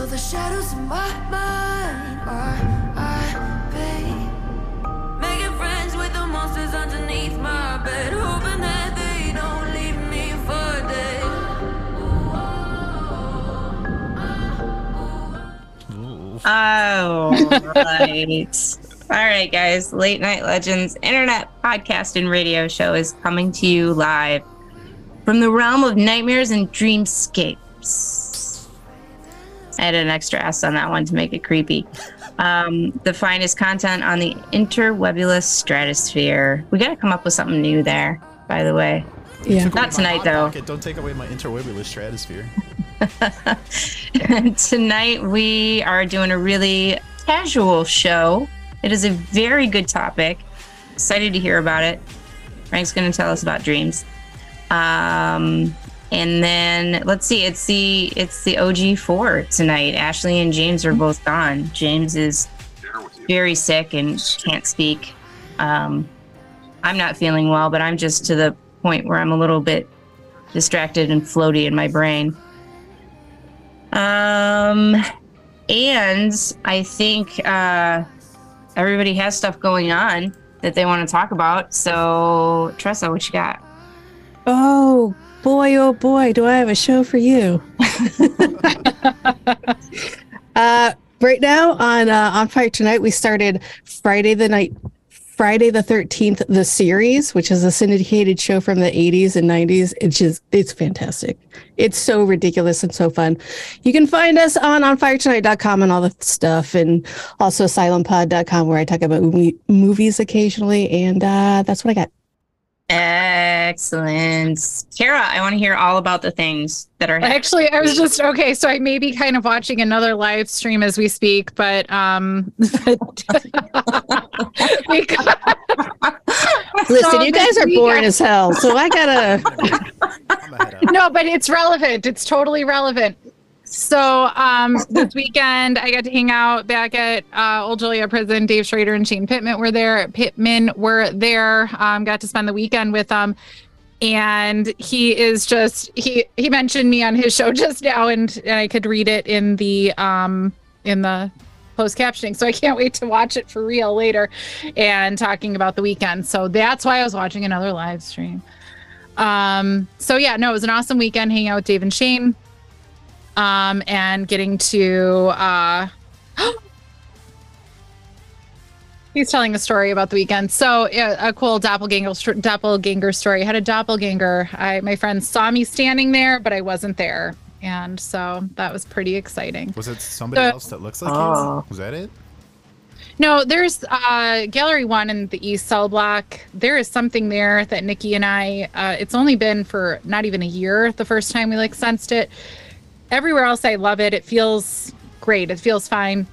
All the shadows in my mind. R.I.P. Making friends with the monsters underneath my bed, hoping that they don't leave me for dead. Oh, right. All right, guys. Late Night Legends internet podcast and radio show is coming to you live from the realm of nightmares and dreamscapes. I had an extra S on that one to make it creepy. Um, the finest content on the interwebulous stratosphere. We got to come up with something new there, by the way. Yeah. Not tonight, though. Pocket, don't take away my interwebulous stratosphere. Tonight we are doing a really casual show. It is a very good topic. Excited to hear about it. Frank's going to tell us about dreams. Um, and then let's see, it's the it's the OG four tonight. Ashley and James are both gone. James is very sick and can't speak. Um, I'm not feeling well, but I'm just to the point where I'm a little bit distracted and floaty in my brain. Um, and I think uh, everybody has stuff going on that they want to talk about. So, Tressa, what you got? Oh boy, oh boy, do I have a show for you. uh, right now on uh, on Fire Tonight, we started Friday the night. Friday the 13th, the series, which is a syndicated show from the 80s and 90s. It's just, it's fantastic. It's so ridiculous and so fun. You can find us on onfiretonight.com and all the stuff, and also asylumpod.com, where I talk about movie, movies occasionally. And uh, that's what I got. Excellent. Kara, I want to hear all about the things that are Actually, I was just okay. So I may be kind of watching another live stream as we speak, but um, because, Listen, So you guys are boring weekend- as hell, so I gotta. I'm gonna head out. no, but it's relevant. It's totally relevant. So um, this weekend, I got to hang out back at uh, Old Joliet Prison. Dave Schrader and Shane Pittman were there. Pittman were there. Um, got to spend the weekend with them, and he is just he he mentioned me on his show just now, and, and I could read it in the um in the post captioning. So I can't wait to watch it for real later, and talking about the weekend. So that's why I was watching another live stream. Um, so yeah, no, it was an awesome weekend hanging out with Dave and Shane. Um, and getting to uh he's telling a story about the weekend. So yeah, a cool doppelganger doppelganger story. I had a doppelganger. I my friend saw me standing there, but I wasn't there. And so that was pretty exciting. Was it somebody So- else that looks like Oh. you? Was that it? No, there's uh, Gallery One in the East Cell Block. There is something there that Nikki and I. Uh, it's only been for not even a year. The first time we like sensed it. Everywhere else, I love it. It feels great. It feels fine.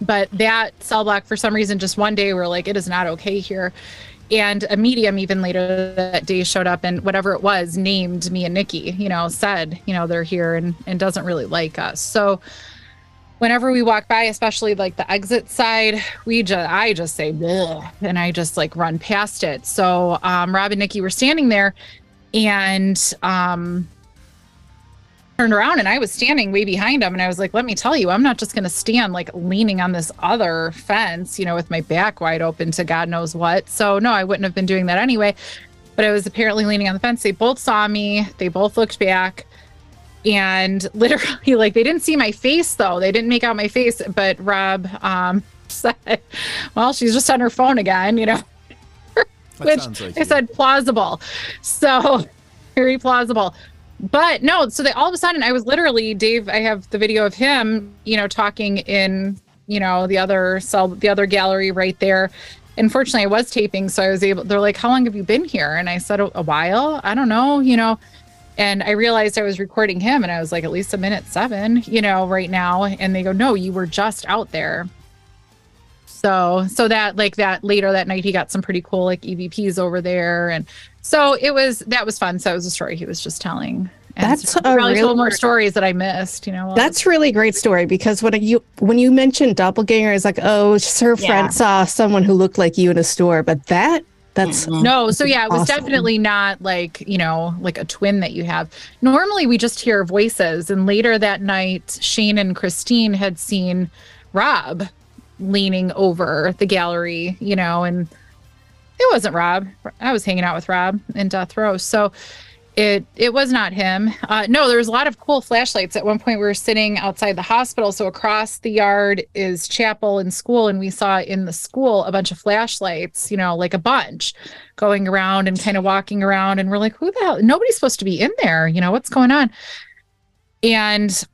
But that cell block, for some reason, just one day we're like, it is not okay here. And a medium, even later that day, showed up and whatever it was, named me and Nikki. You know, said, you know, they're here and and doesn't really like us. So whenever we walk by, especially like the exit side, we just I just say Bleh, and I just like run past it. So um, Rob and Nikki were standing there, and um, turned around and I was standing way behind them, and I was like, "Let me tell you, I'm not just gonna stand like leaning on this other fence, you know, with my back wide open to God knows what." So no, I wouldn't have been doing that anyway. But I was apparently leaning on the fence. They both saw me. They both looked back and literally like they didn't see my face though they didn't make out my face but rob um said well she's just on her phone again you know which like I you. said plausible so very plausible but no so they all of a sudden i was literally dave i have the video of him you know talking in you know the other cell the other gallery right there unfortunately i was taping so i was able they're like how long have you been here and i said a, a while i don't know you know and I realized I was recording him and I was like, at least a minute seven, you know, right now. And they go, no, you were just out there. So, so that like that later that night, he got some pretty cool like EVPs over there. And so it was, that was fun. So it was a story he was just telling. And That's so a probably real- told more stories that I missed, you know. while That's really great story because when you when you mentioned doppelganger, it's like, oh, her Yeah. friend saw someone who looked like you in a store, but that that's. No, so yeah, it was Awesome. definitely not like, you know, like a twin that you have. Normally we just hear voices. And later that night, Shane and Christine had seen Rob leaning over the gallery, you know, and it wasn't Rob. I was hanging out with Rob in Death Row. So it it was not him. Uh, no, there was a lot of cool flashlights. At one point, we were sitting outside the hospital. So across the yard is chapel and school, and we saw in the school a bunch of flashlights. You know, like a bunch going around and kind of walking around. And we're like, who the hell? Nobody's supposed to be in there. You know, what's going on? And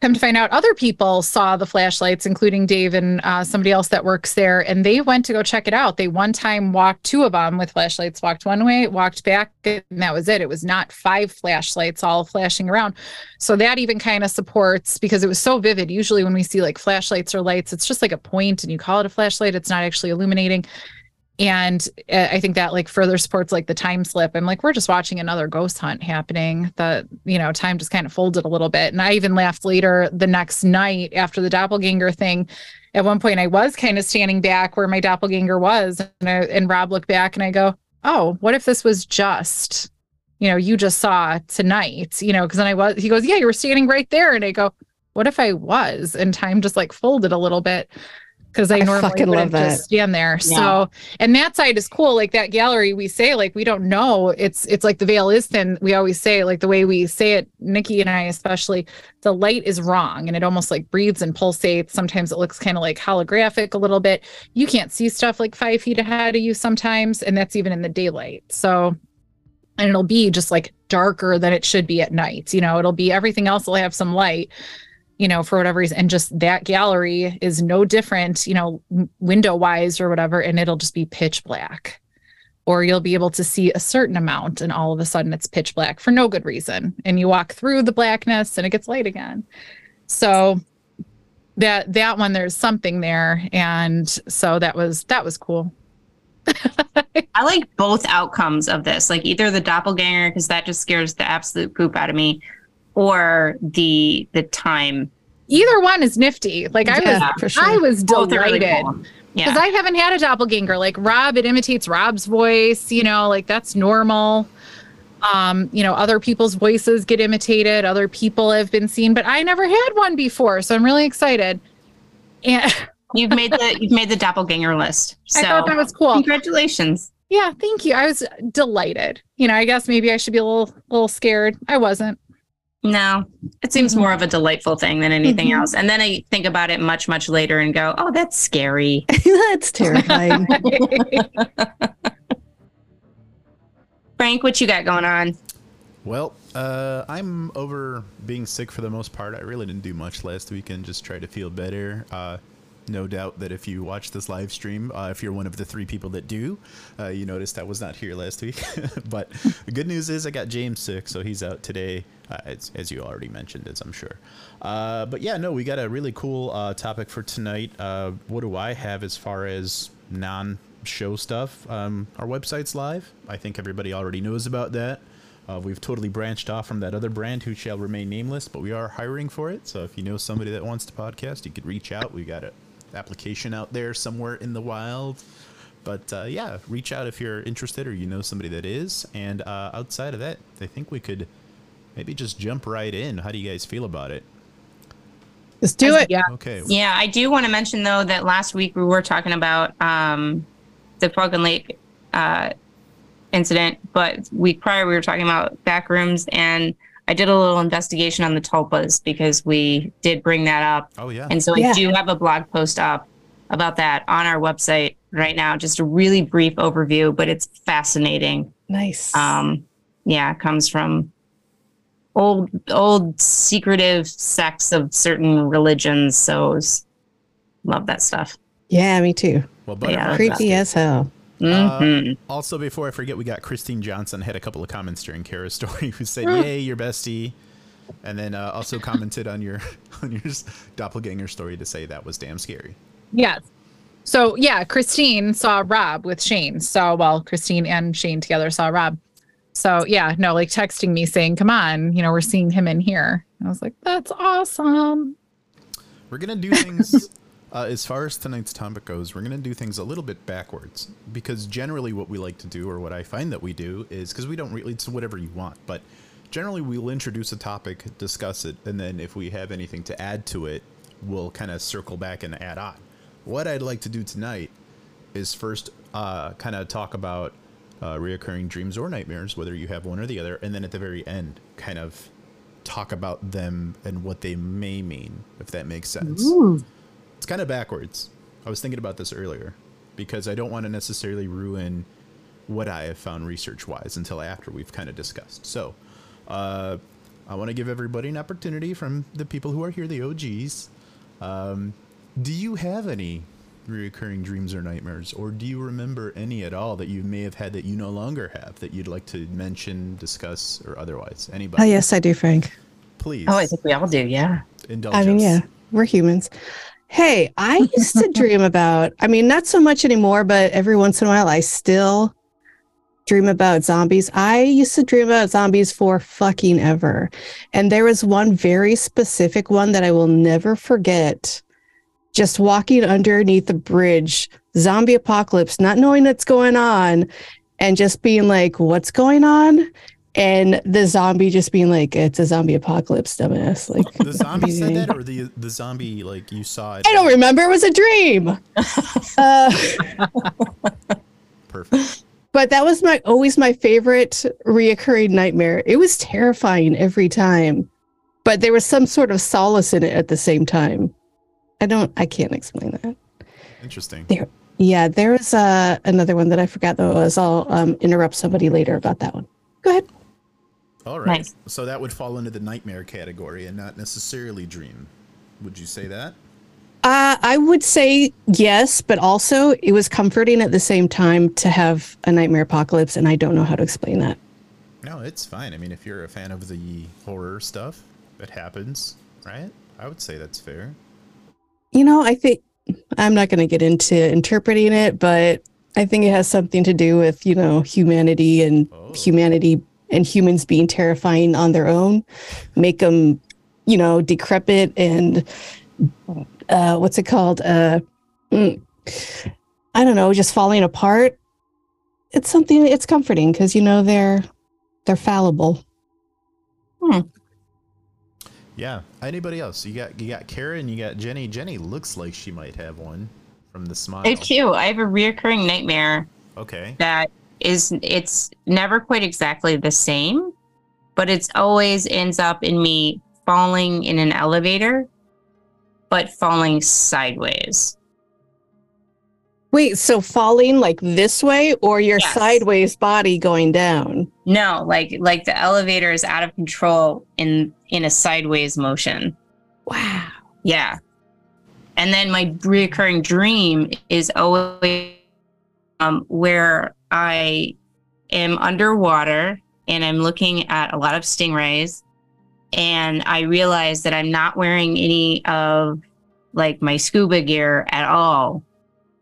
come to find out other people saw the flashlights including dave and uh, somebody else that works there and they went to go check it out. They one time walked two of them with flashlights walked one way walked back and that was it. It was not five flashlights all flashing around. So that even kind of supports because it was so vivid. Usually when we see like flashlights or lights it's just like a point and you call it a flashlight it's not actually illuminating and uh, i think that like further supports like the time slip. I'm like we're just watching another ghost hunt happening. The you know time just kind of folded a little bit. And i even laughed later the next night after the doppelganger thing. At one point i was kind of standing back where my doppelganger was and, I, and rob looked back and i go oh what if this was just you know you just saw tonight? You know because then i was he goes yeah you were standing right there. And i go what if i was? And time just like folded a little bit because I, I normally wouldn't just stand there. So and that side is cool. Like that gallery, we say like we don't know. It's it's like the veil is thin. We always say like the way we say it, Nikki and I especially, the light is wrong and it almost like breathes and pulsates. Sometimes it looks kind of like holographic a little bit. You can't see stuff like five feet ahead of you sometimes, and that's even in the daylight. So and it'll be just like darker than it should be at night. You know, it'll be everything else will have some light you know, for whatever reason. And just that gallery is no different, you know, window wise or whatever, and it'll just be pitch black. Or you'll be able to see a certain amount, and all of a sudden it's pitch black for no good reason. And you walk through the blackness and it gets light again. So that that one there's something there and so that was that was cool I like both outcomes of this, like either the doppelganger because that just scares the absolute poop out of me, or the the time. either one is nifty like i Yeah, was sure. i was Both are really delighted because Yeah, I haven't had a doppelganger. Like Rob, it imitates Rob's voice. You know, like that's normal. Um, you know, other people's voices get imitated. Other people have been seen, but I never had one before, so I'm really excited. And you've made the you've made the doppelganger list. So I thought that was cool. congratulations. Yeah, thank you. I was delighted. You know, I guess maybe I should be a little, little scared. I wasn't. No, it seems more of a delightful thing than anything Mhm. else. And then I think about it much much later and go, oh, that's scary. that's terrifying. Frank, what you got going on? Well, Uh, I'm over being sick for the most part. I really didn't do much last weekend. Just try to feel better. Uh, no doubt that if you watch this live stream, uh, if you're one of the three people that do, uh, you noticed I was not here last week. but the good news is I got James sick, so he's out today, uh, as, as you already mentioned, as I'm sure. Uh, but yeah, no, we got a really cool uh, topic for tonight. Uh, what do I have as far as non show stuff? Um, our website's live. I think everybody already knows about that. Uh, we've totally branched off from that other brand who shall remain nameless, but we are hiring for it. So if you know somebody that wants to podcast, you could reach out. We got an application out there somewhere in the wild. But uh, yeah, reach out if you're interested or you know somebody that is. And uh, outside of that, I think we could maybe just jump right in. How do you guys feel about it? Let's do it. Yeah. Okay. Yeah, I do want to mention though that last week we were talking about um, the Falcon Lake uh, incident, but week prior we were talking about back rooms, and I did a little investigation on the tulpas because we did bring that up, Oh yeah. and so Yeah. I do have a blog post up about that on our website right now. Just a really brief overview, but it's fascinating. Nice. Um, yeah, it comes from old old secretive sects of certain religions. So love that stuff. yeah, me too. well, yeah, Creepy as hell. Hmm Also, before I forget, we got Christine Johnson had a couple of comments during Kara's story who said, Hmm. "Yay, your bestie," and then uh, also commented on your on your doppelganger story to say that was damn scary. Yes. So yeah, Christine saw Rob with Shane. So well, Christine and Shane together saw Rob. So yeah, no, like texting me saying, "Come on, you know, we're seeing him in here." I was like, "That's awesome." We're gonna do things uh, as far as tonight's topic goes. We're gonna do things a little bit backwards because generally, what we like to do, or what I find that we do, is because we don't really it's whatever you want, but generally we'll introduce a topic, discuss it, and then if we have anything to add to it, we'll kind of circle back and add on. What I'd like to do tonight is first uh, kind of talk about uh, reoccurring dreams or nightmares, whether you have one or the other, and then at the very end, kind of talk about them and what they may mean, if that makes sense. It's kind of backwards. I was thinking about this earlier because I don't want to necessarily ruin what I have found research wise until after we've kind of discussed. So, uh, I want to give everybody an opportunity from the people who are here, the OGs. Um, do you have any recurring dreams or nightmares, or do you remember any at all that you may have had that you no longer have that you'd like to mention, discuss, or otherwise? Anybody? Oh, yes, I do, Frank. Please. Oh, I think we all do. Yeah. indulge I mean, us. yeah, we're humans. Hey, I used to dream about, I mean, not so much anymore, but every once in a while I still dream about zombies. I used to dream about zombies for fucking ever. And there was one very specific one that I will never forget. Just walking underneath the bridge, zombie apocalypse, not knowing what's going on, and just being like, what's going on? And the zombie just being like, it's a zombie apocalypse, dumbass. Like, The zombie said that, or the the zombie like you saw it? I don't remember. It was a dream. uh, Perfect. but that was my always my favorite reoccurring nightmare. It was terrifying every time, but there was some sort of solace in it at the same time. I don't. I can't explain that. Interesting. There. Yeah, there was uh, another one that I forgot though. Was I'll um, interrupt somebody later about that one. Go ahead. All right. Nice. So that would fall into the nightmare category and not necessarily dream. Would you say that? Uh, I would say yes, but also it was comforting at the same time to have a nightmare apocalypse, and I don't know how to explain that. No, it's fine. I mean, if you're a fan of the horror stuff that happens, right? I would say that's fair. You know, I think I'm not going to get into interpreting it, but I think it has something to do with, you know, humanity and Oh. humanity and humans being terrifying on their own, make them, you know, decrepit and uh, what's it called? Uh, mm, I don't know, just falling apart. It's something. It's comforting because you know they're they're fallible. hmm. Yeah. Anybody else? You got you got karen you got Jenny. Jenny looks like she might have one from the smile. I do. I have a reoccurring nightmare Okay. that is it's never quite exactly the same, but it's always ends up in me falling in an elevator, but falling sideways. Wait, so falling like this way or your Yes. sideways body going down? No, like like the elevator is out of control in in a sideways motion. Wow. Yeah. And then my reoccurring dream is always um, where I am underwater and I'm looking at a lot of stingrays. And I realize that I'm not wearing any of like my scuba gear at all,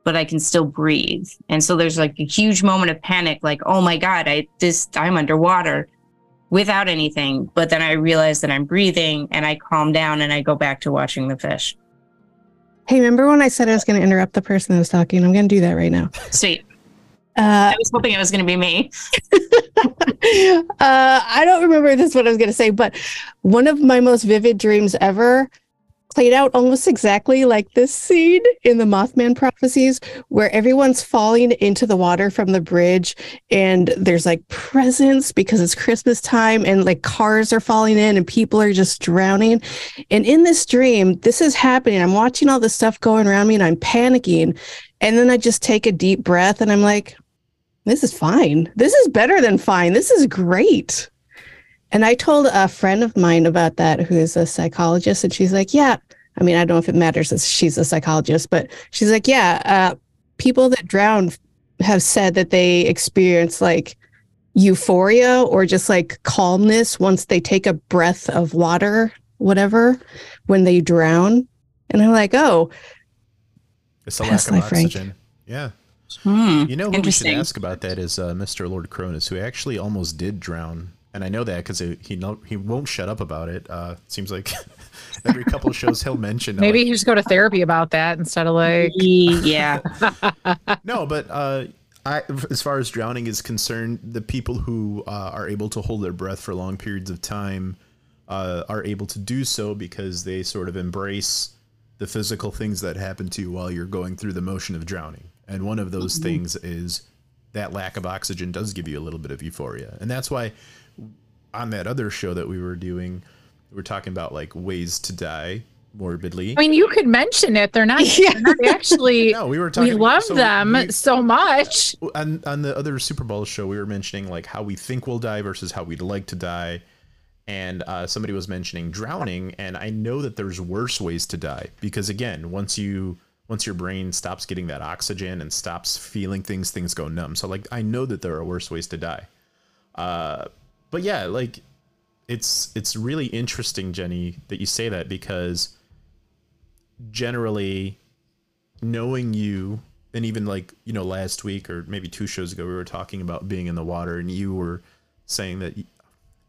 but I can still breathe. And so there's like a huge moment of panic, like, oh my God, I this I'm underwater without anything. But then I realize that I'm breathing and I calm down and I go back to watching the fish. Hey, remember when I said I was going to interrupt the person that was talking? I'm going to do that right now. Sweet. Uh, I was hoping it was going to be me. uh, I don't remember this what I was going to say, but one of my most vivid dreams ever played out almost exactly like this scene in the Mothman prophecies, where everyone's falling into the water from the bridge, and there's like presents because it's Christmas time, and like cars are falling in, and people are just drowning. And in this dream, this is happening. I'm watching all this stuff going around me, and I'm panicking. And then I just take a deep breath, and I'm like, this is fine. This is better than fine. This is great. And I told a friend of mine about that who is a psychologist, and she's like, Yeah, I mean, I don't know if it matters that she's a psychologist, but she's like, Yeah, uh, people that drown have said that they experience like euphoria or just like calmness once they take a breath of water, whatever, when they drown. And I'm like, Oh, It's a lack Past of life, Frank. oxygen. Yeah. Hmm. You know who we should ask about that is uh, Mr. Lord Cronus, who actually almost did drown, and I know that because he no, he won't shut up about it. Uh, seems like every couple of shows he'll mention. Maybe like, you should go to therapy about that instead of like. Yeah. no, but uh, I, as far as drowning is concerned, the people who uh, are able to hold their breath for long periods of time uh, are able to do so because they sort of embrace the physical things that happen to you while you're going through the motion of drowning. And one of those things is that lack of oxygen does give you a little bit of euphoria. And that's why on that other show that we were doing, we were talking about like ways to die morbidly. I mean, you could mention it. They're not, they're not actually. no, we were talking we love so them we- so much. on on the other Super Bowl show, we were mentioning like how we think we'll die versus how we'd like to die, and uh, somebody was mentioning drowning, and I know that there's worse ways to die because again, once you once your brain stops getting that oxygen and stops feeling things, things go numb. So like I know that there are worse ways to die. Uh, but yeah, like it's it's really interesting, Jenny, that you say that because generally knowing you and even like you know last week or maybe two shows ago we were talking about being in the water and you were saying that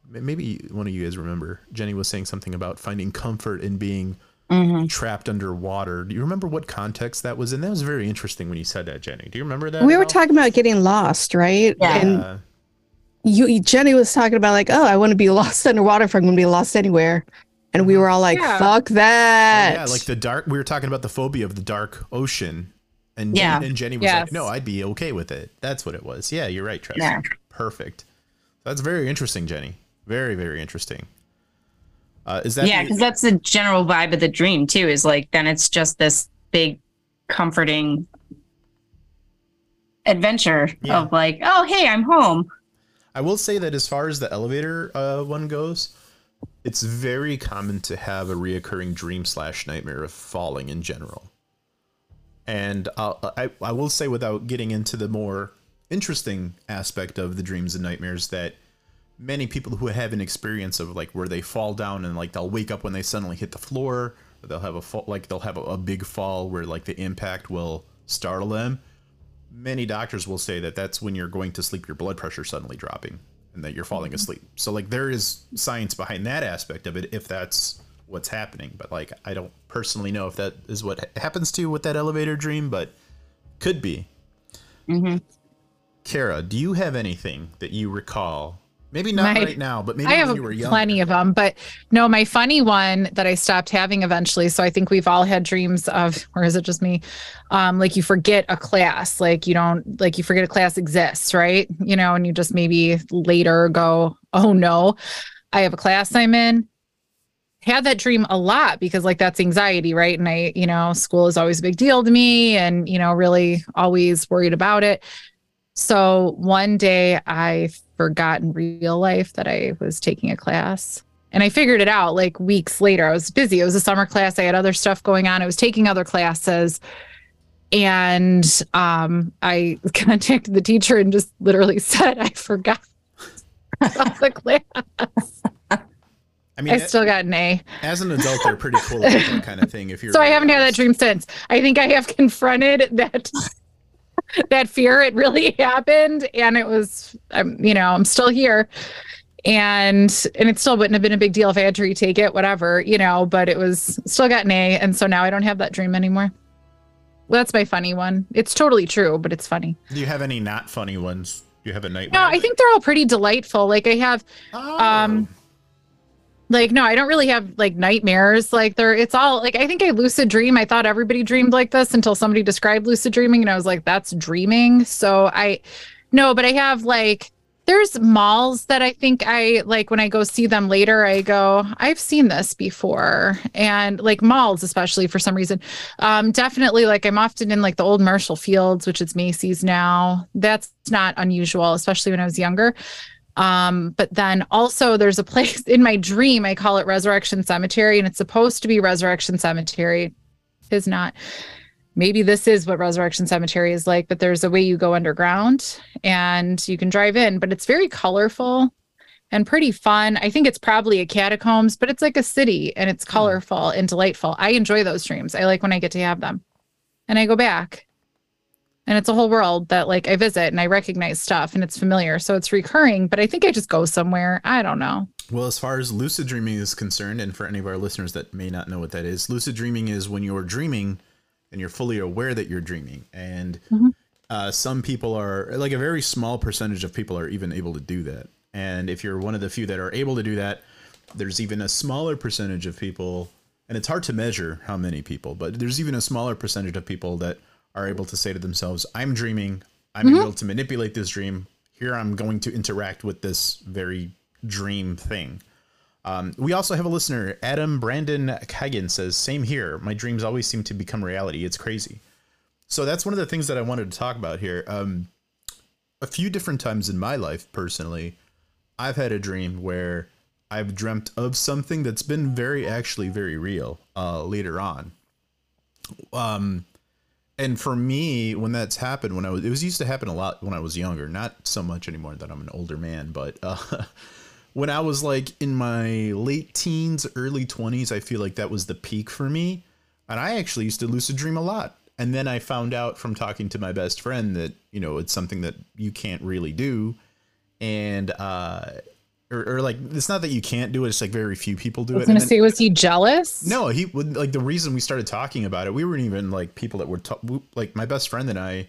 maybe one of you guys remember jenny was saying something about finding comfort in being trapped underwater do you remember what context that was in that was very interesting when you said that jenny do you remember that we were all? talking about getting lost, right? Yeah. And Uh, you Jenny was talking about like, oh, I want to be lost underwater if I'm going to be lost anywhere, and we were all like, Yeah. fuck that. yeah like the dark we were talking about the phobia of the dark ocean and Yeah. and jenny was Yes. like no i'd be okay with it that's what it was yeah you're right Tress. Yeah. perfect that's very interesting jenny very very interesting uh, is that yeah, because that's the general vibe of the dream too. Is like then it's just this big, comforting adventure Yeah. of like, oh hey, I'm home. I will say that as far as the elevator uh, one goes, it's very common to have a reoccurring dream slash nightmare of falling in general. And I'll, I, I will say, without getting into the more interesting aspect of the dreams and nightmares, that many people who have an experience of like where they fall down and like they'll wake up when they suddenly hit the floor, they'll have a fall, like they'll have a, a big fall where like the impact will startle them. Many doctors will say that that's when you're going to sleep your blood pressure suddenly dropping and that you're falling asleep. So like there is science behind that aspect of it if that's what's happening. But like i don't personally know if that is what happens to you with that elevator dream but could be. Mhm. kara do you have anything that you recall maybe not My- right now but maybe I have when you were young plenty of them, but no, my funny one that I stopped having eventually. So I think we've all had dreams of, or is it just me? Um, like you forget a class, like you don't, like you forget a class exists, right? You know, and you just maybe later go, oh no, I have a class I'm in. Had that dream a lot because like that's anxiety, right? And I, you know, school is always a big deal to me and, you know, really always worried about it. So one day I forgot in real life that I was taking a class. And I figured it out like weeks later. I was busy. It was a summer class. I had other stuff going on. I was taking other classes. And um, I contacted the teacher and just literally said, I forgot about the class. I mean, I still got an A. as an adult, they're pretty cool about that kind of thing. If you're So I haven't had that dream since. I think I have confronted that that fear. It really happened, and it was, um, you know, I'm still here, and and it still wouldn't have been a big deal if I had to retake it, whatever, you know. But it was still got an A, and so now I don't have that dream anymore. Well, that's my funny one. It's totally true, but it's funny. Do you have any not funny ones? Do you have a nightmare? No, I think they're all pretty delightful. Like I have Oh. um, like no i don't really have like nightmares. Like they're it's all like i think i lucid dream. I thought everybody dreamed like this until somebody described lucid dreaming and i was like that's dreaming. So i no but i have like there's malls that i think i like when i go see them later i go i've seen this before. And like malls especially for some reason. Um definitely like i'm often in like the old marshall fields which is macy's now. That's not unusual especially when i was younger um, but then also there's a place in my dream, I call it Resurrection Cemetery, and it's supposed to be Resurrection Cemetery. It Is not. Maybe this is what Resurrection Cemetery is like, but there's a way you go underground and you can drive in, but it's very colorful and pretty fun. I think it's probably a catacombs, but it's like a city and it's colorful and delightful. I enjoy those dreams. I like when I get to have them. And I go back and it's a whole world that like I visit and I recognize stuff and it's familiar. So it's recurring, but I think I just go somewhere. I don't know. Well, as far as lucid dreaming is concerned, and for any of our listeners that may not know what that is, lucid dreaming is when you're dreaming and you're fully aware that you're dreaming. And uh, some people are, like a very small percentage of people are even able to do that. And if you're one of the few that are able to do that, there's even a smaller percentage of people, and it's hard to measure how many people, but there's even a smaller percentage of people that are able to say to themselves, I'm dreaming, I'm able to manipulate this dream. Here I'm going to interact with this very dream thing. Um, we also have a listener, Adam Brandon Kagan says, Same here. My dreams always seem to become reality. It's crazy. So that's one of the things that I wanted to talk about here. Um, a few different times in my life, personally, I've had a dream where I've dreamt of something that's been very, actually, very real uh, later on. Um, and for me, when that's happened, when I was, it was used to happen a lot when I was younger, not so much anymore that I'm an older man, but uh, when I was like in my late teens, early 20s, I feel like that was the peak for me. And I actually used to lucid dream a lot. And then I found out from talking to my best friend that, you know, it's something that you can't really do. And, uh, or, or like, it's not that you can't do it, it's like very few people do I it. was gonna And then- say, was he jealous? no, he would like the reason we started talking about it. We weren't even like people that were like my best friend and I.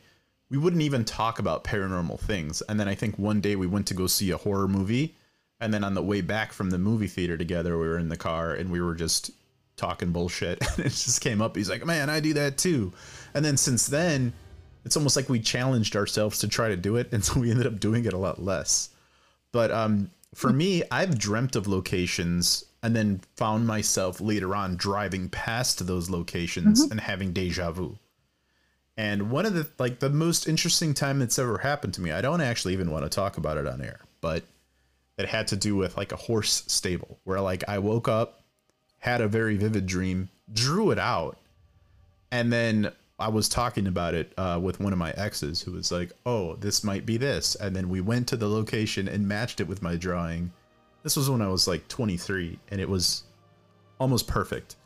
We wouldn't even talk about paranormal things. And then I think one day we went to go see a horror movie, and then on the way back from the movie theater together, we were in the car and we were just talking bullshit. And it just came up. He's like, "Man, I do that too." And then since then, it's almost like we challenged ourselves to try to do it, and so we ended up doing it a lot less. But um, for me, I've dreamt of locations and then found myself later on driving past those locations mm-hmm. and having deja vu. And one of the like the most interesting time that's ever happened to me, I don't actually even want to talk about it on air, but it had to do with like a horse stable where like I woke up, had a very vivid dream, drew it out, and then I was talking about it uh, with one of my exes who was like, "Oh, this might be this," and then we went to the location and matched it with my drawing. This was when I was like 23, and it was almost perfect,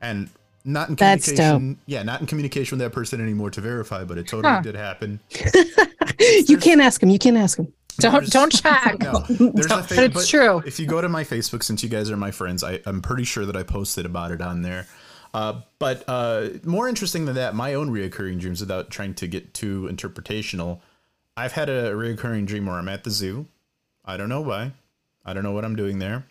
and not in That's communication. Yeah, not in communication with that person anymore to verify, but it totally Huh. did happen. you can't ask him. You can't ask him. Don't There's- don't check. No, there's a But fa- it's true. If you go to my Facebook, since you guys are my friends, I, I'm pretty sure that I posted about it on there. Uh, but uh, more interesting than that, my own reoccurring dreams, without trying to get too interpretational, I've had a reoccurring dream where I'm at the zoo. I don't know why. I don't know what I'm doing there.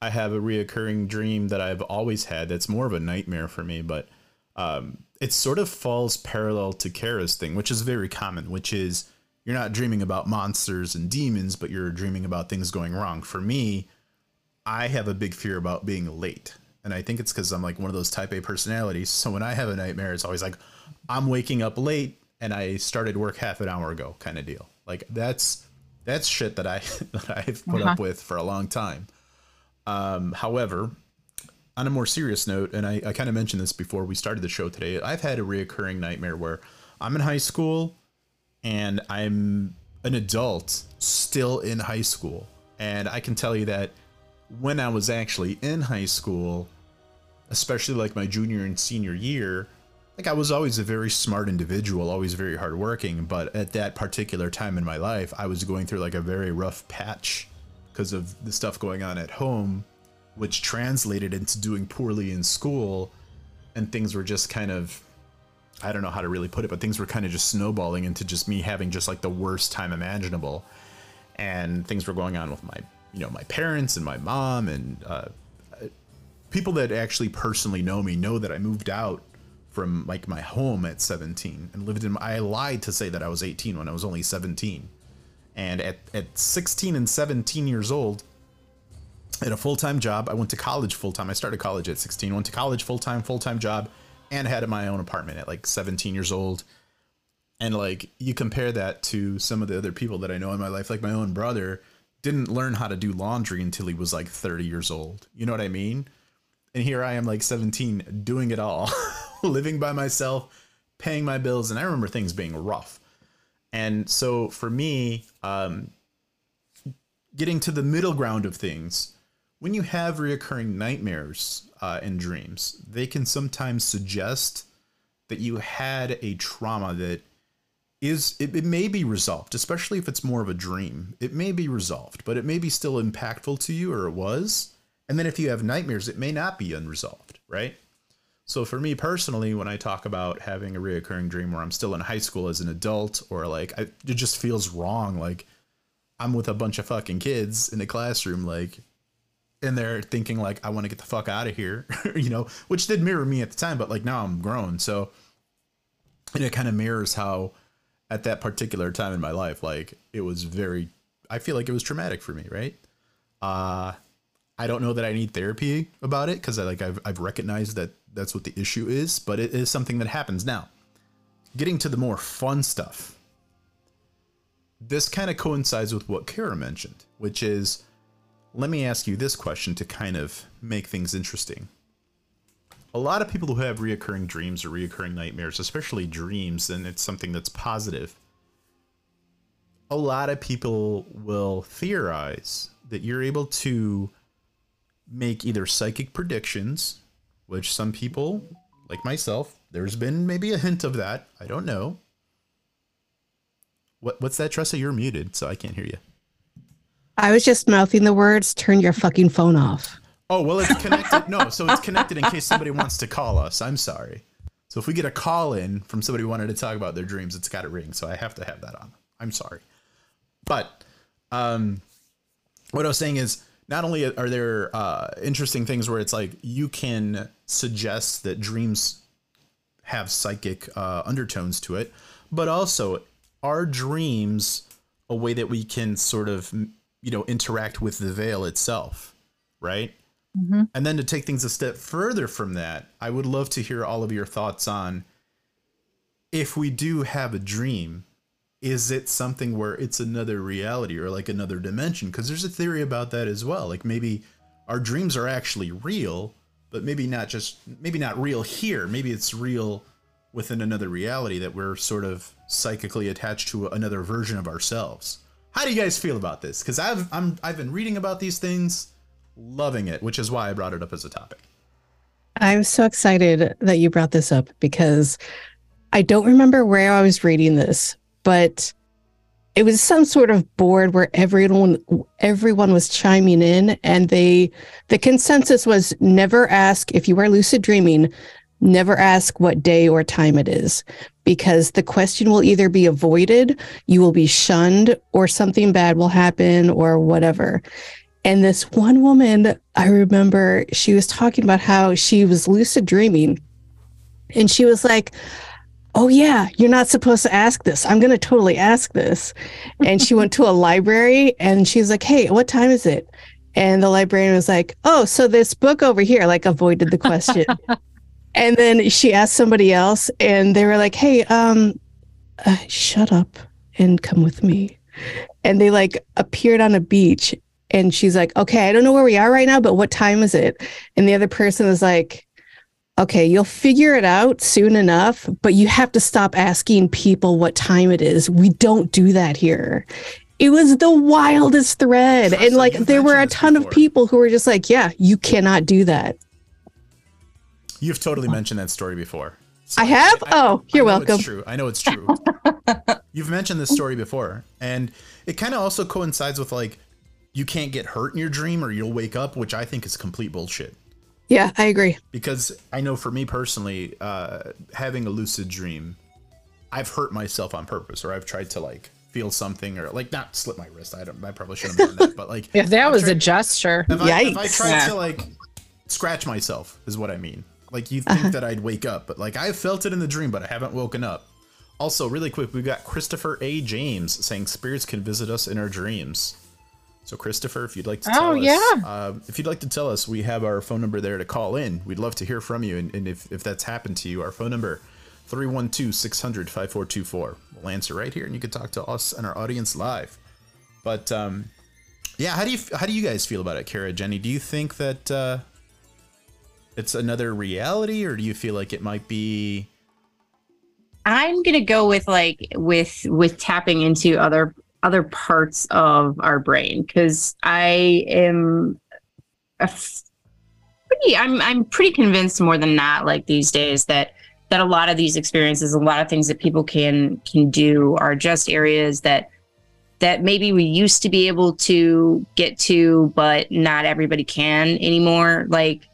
I have a reoccurring dream that I've always had that's more of a nightmare for me, but um, it sort of falls parallel to Kara's thing, which is very common, which is you're not dreaming about monsters and demons, but you're dreaming about things going wrong. For me, I have a big fear about being late. And I think it's because I'm like one of those type A personalities. So when I have a nightmare, it's always like I'm waking up late and I started work half an hour ago, kind of deal. Like that's that's shit that I that I've put up with for a long time. Um, however, on a more serious note, and I, I kind of mentioned this before we started the show today, I've had a reoccurring nightmare where I'm in high school and I'm an adult still in high school. And I can tell you that when I was actually in high school, especially like my junior and senior year, like I was always a very smart individual, always very hardworking. But at that particular time in my life, I was going through like a very rough patch because of the stuff going on at home, which translated into doing poorly in school. And things were just kind of, I don't know how to really put it, but things were kind of just snowballing into just me having just like the worst time imaginable. And things were going on with my, you know, my parents and my mom and uh, people that actually personally know me know that I moved out from like my home at 17 and lived in I lied to say that I was 18 when I was only 17. And at, at 16 and 17 years old, had a full-time job. I went to college full-time. I started college at 16, went to college full-time, full-time job, and had my own apartment at like 17 years old. And like you compare that to some of the other people that I know in my life, like my own brother didn't learn how to do laundry until he was like 30 years old. You know what I mean? And here I am like 17 doing it all. living by myself, paying my bills, and I remember things being rough. And so for me, um, getting to the middle ground of things, when you have reoccurring nightmares uh, and dreams, they can sometimes suggest that you had a trauma that is it, it may be resolved, especially if it's more of a dream. It may be resolved, but it may be still impactful to you, or it was. And then if you have nightmares, it may not be unresolved, right? So for me personally, when I talk about having a reoccurring dream where I'm still in high school as an adult, or like I, it just feels wrong, like I'm with a bunch of fucking kids in a classroom, like, and they're thinking like I want to get the fuck out of here, you know, which did mirror me at the time, but like now I'm grown, so and it kind of mirrors how at that particular time in my life, like it was very, I feel like it was traumatic for me, right? Uh, I don't know that I need therapy about it because I like I've I've recognized that that's what the issue is, but it is something that happens now. Getting to the more fun stuff. This kind of coincides with what Kara mentioned, which is let me ask you this question to kind of make things interesting. A lot of people who have reoccurring dreams or reoccurring nightmares, especially dreams, and it's something that's positive, a lot of people will theorize that you're able to make either psychic predictions which some people, like myself, there's been maybe a hint of that. I don't know. What what's that, Tressa? You're muted, so I can't hear you. I was just mouthing the words, turn your fucking phone off. Oh, well, it's connected. no, so it's connected in case somebody wants to call us. I'm sorry. So if we get a call in from somebody who wanted to talk about their dreams, it's got to ring. So I have to have that on. I'm sorry. But um, what I was saying is, not only are there uh, interesting things where it's like you can suggest that dreams have psychic uh, undertones to it, but also are dreams a way that we can sort of you know interact with the veil itself, right? Mm-hmm. And then to take things a step further from that, I would love to hear all of your thoughts on if we do have a dream is it something where it's another reality or like another dimension? Because there's a theory about that as well. Like maybe our dreams are actually real, but maybe not just maybe not real here. Maybe it's real within another reality that we're sort of psychically attached to another version of ourselves. How do you guys feel about this? Because I've I'm I've been reading about these things, loving it, which is why I brought it up as a topic. I'm so excited that you brought this up because I don't remember where I was reading this, but it was some sort of board where everyone everyone was chiming in and they the consensus was never ask if you are lucid dreaming never ask what day or time it is because the question will either be avoided you will be shunned or something bad will happen or whatever and this one woman i remember she was talking about how she was lucid dreaming and she was like oh yeah you're not supposed to ask this i'm going to totally ask this and she went to a library and she's like hey what time is it and the librarian was like oh so this book over here like avoided the question and then she asked somebody else and they were like hey um uh, shut up and come with me. And they like appeared on a beach. And she's like, okay, I don't know where we are right now, but what time is it? And the other person is like, okay, you'll figure it out soon enough, but you have to stop asking people what time it is. We don't do that here. It was the wildest thread. And like you've there were a ton of people who were just like, yeah, you cannot do that. You've totally mentioned that story before. So I have? Oh, you're I welcome. It's true. I know it's true. You've mentioned this story before, and it kind of also coincides with like you can't get hurt in your dream or you'll wake up, which I think is complete bullshit. Yeah, I agree. Because I know for me personally, uh, having a lucid dream, I've hurt myself on purpose, or I've tried to like feel something, or like not slip my wrist. I don't. I probably shouldn't have done that, but like If that I've was a tried- gesture. if I, if I tried Yeah. to like scratch myself, is what I mean. Like you think that I'd wake up, but like I felt it in the dream, but I haven't woken up. Also, really quick, we've got Christopher A. James saying spirits can visit us in our dreams. So, Christopher, if you'd like to tell Oh, us, yeah. uh, if you'd like to tell us, we have our phone number there to call in. We'd love to hear from you, and, and if, if that's happened to you, our phone number 312-600-5424. We'll answer right here, and you can talk to us and our audience live. But um, yeah, how do you how do you guys feel about it, Kara, Jenny? Do you think that uh, it's another reality, or do you feel like it might be? I'm gonna go with like with with tapping into other other parts of our brain because I am a f- pretty I'm I'm pretty convinced more than not like these days that that a lot of these experiences, a lot of things that people can can do are just areas that that maybe we used to be able to get to, but not everybody can anymore. Like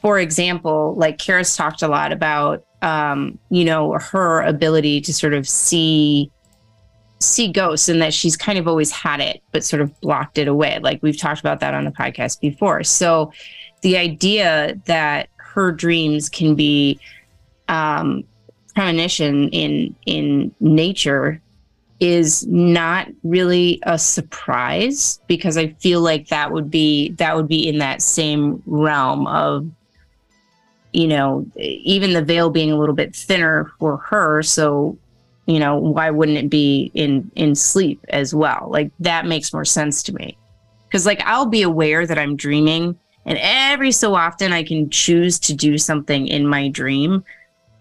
for example, like Kara's talked a lot about, um, you know, her ability to sort of see see ghosts and that she's kind of always had it, but sort of blocked it away. Like we've talked about that on the podcast before. So the idea that her dreams can be um, premonition in in nature is not really a surprise because I feel like that would be that would be in that same realm of you know even the veil being a little bit thinner for her so you know why wouldn't it be in in sleep as well? Like that makes more sense to me. Because like I'll be aware that I'm dreaming and every so often I can choose to do something in my dream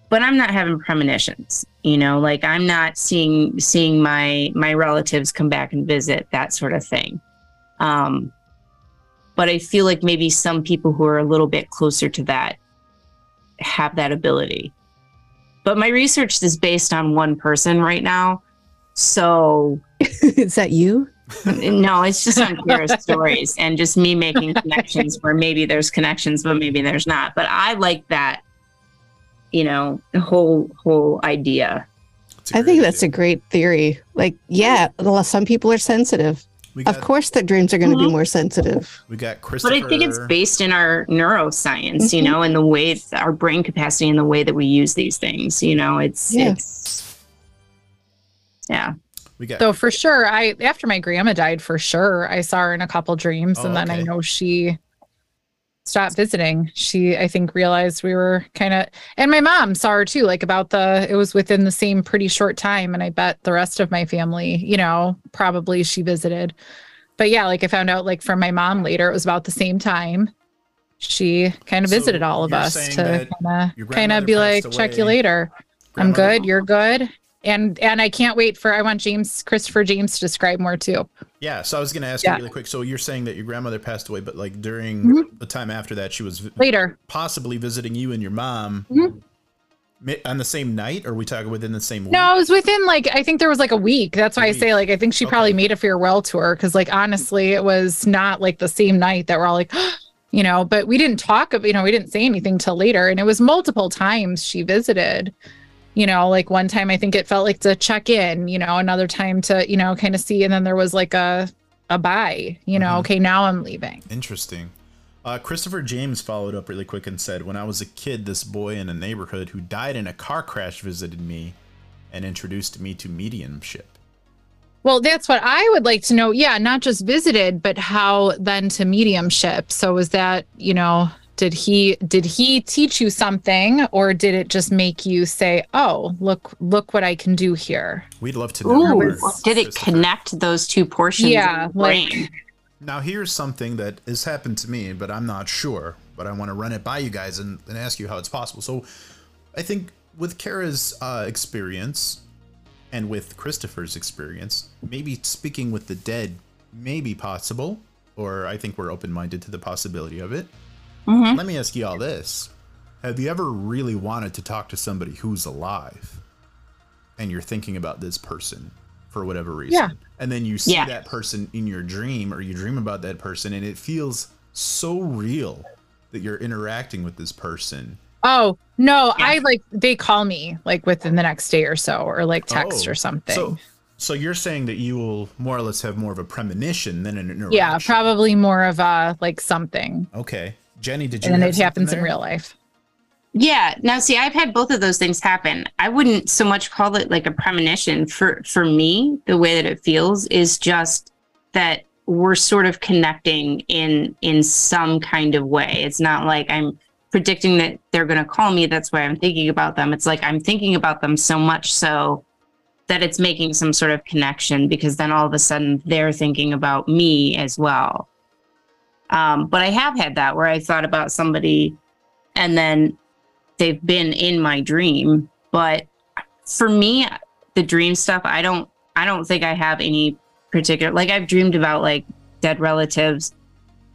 but I'm not having premonitions you know? Like I'm not seeing seeing my my relatives come back and visit that sort of thing. Um but I feel like maybe some people who are a little bit closer to that have that ability but my research is based on one person right now so Is that you? no, it's just on Kira's stories and just me making connections where maybe there's connections, but maybe there's not. But I like that, you know, whole whole idea. I a I great think that's a great theory. Like, yeah, well, some people are sensitive. We Of course, their dreams are going to be Mhm. more sensitive. we got But I think it's based in our neuroscience, you Mhm. know, and the way our brain capacity and the way that we use these things. You know, it's Yeah. it's yeah. We got So for sure, I after my grandma died, for sure, I saw her in a couple dreams, Oh, and then I know she stopped visiting. She, I think, realized we were kind of, and my mom saw her too. Like about the, it was within the same pretty short time, and I bet the rest of my family, you know, probably she visited. But yeah, like I found out, like from my mom later, it was about the same time. She kind of So visited all of us to kind of kind grandmother of be like, passed check you away. later. I'm good. You're good. And and I can't wait for I want James Christopher James to describe more too. Yeah, so I was gonna ask Yeah. you really quick. So you're saying that your grandmother passed away, but like during Mhm. the time after that, she was Later. possibly visiting you and your mom Mhm. On the same night, or are we talking within the same week? No, it was within like I think there was like a week. That's why A I say like I think she probably made a farewell tour because like honestly it was not like the same night that we're all like you know, but we didn't talk of you know, we didn't say anything till later. And it was multiple times she visited. You know, like one time I think it felt like to check in, you know, another time to, you know, kind of see. And then there was like a a bye, you know, Mhm. okay, now I'm leaving. Interesting. Uh, Christopher James followed up really quick and said, "When I was a kid, this boy in a neighborhood who died in a car crash visited me and introduced me to mediumship." Well, that's what I would like to know. Yeah, not just visited, but how then to mediumship. So was that, you know, Did he did he teach you something or did it just make you say, "Oh, look look what I can do here?" We'd love to know. Ooh, more, did it connect those two portions? Yeah, of the like- brain? Now, here's something that has happened to me, but I'm not sure. But I want to run it by you guys and, and ask you how it's possible. So, I think with Kara's uh, experience and with Christopher's experience, maybe speaking with the dead may be possible, or I think we're open minded to the possibility of it. Mhm. Let me ask you all this Have you ever really wanted to talk to somebody who's alive and you're thinking about this person for whatever reason? Yeah. And then you see Yeah. that person in your dream or you dream about that person and it feels so real that you're interacting with this person. Oh, no, Yeah. I like they call me like within the next day or so or like text Oh, or something. So, so you're saying that you will more or less have more of a premonition than an interaction. yeah, probably more of a like something. Okay. Jenny, did you And then have it happens something in real life. Yeah. Now, see, I've had both of those things happen. I wouldn't so much call it like a premonition. For for me, the way that it feels is just that we're sort of connecting in in some kind of way. It's not like I'm predicting that they're going to call me. That's why I'm thinking about them. It's like I'm thinking about them so much so that it's making some sort of connection because then all of a sudden they're thinking about me as well. Um, but I have had that where I thought about somebody and then they've been in my dream but for me the dream stuff i don't i don't think i have any particular like i've dreamed about like dead relatives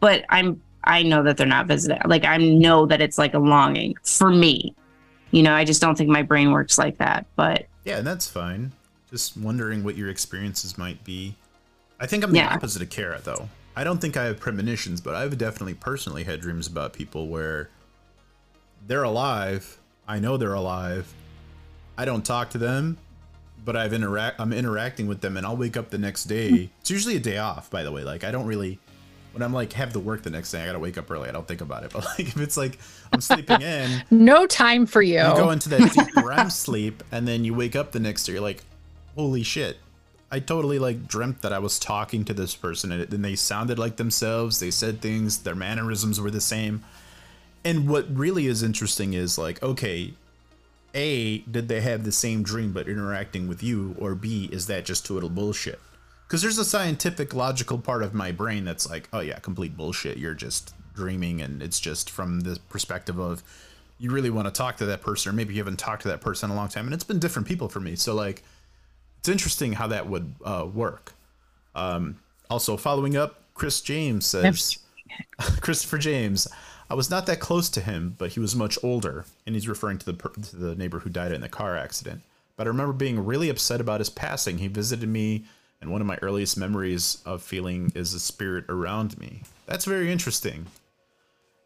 but i'm i know that they're not visited like i know that it's like a longing for me you know i just don't think my brain works like that but Yeah, and that's fine. Just wondering what your experiences might be. I think I'm the Yeah. opposite of Kara, though. I don't think I have premonitions, but I've definitely personally had dreams about people where they're alive. I know they're alive. I don't talk to them, but I've interact. I'm interacting with them, and I'll wake up the next day. Hmm. It's usually a day off, by the way. Like I don't really. When I'm like have to work the next day, I gotta wake up early. I don't think about it. But like if it's like I'm sleeping in, No time for you. you go into that deep REM sleep and then you wake up the next day you're like holy shit i totally like dreamt that i was talking to this person and, and they sounded like themselves they said things their mannerisms were the same. And what really is interesting is like okay a did they have the same dream but interacting with you or b is that just total bullshit? Because there's a scientific logical part of my brain that's like oh yeah complete bullshit. You're just dreaming and it's just from the perspective of you really want to talk to that person or maybe you haven't talked to that person in a long time and it's been different people for me. So like it's interesting how that would uh, work. Um, also following up chris james says christopher james i was not that close to him but he was much older and he's referring to the to the neighbor who died in the car accident. But i remember being really upset about his passing. He visited me and one of my earliest memories of feeling is a spirit around me. That's very interesting.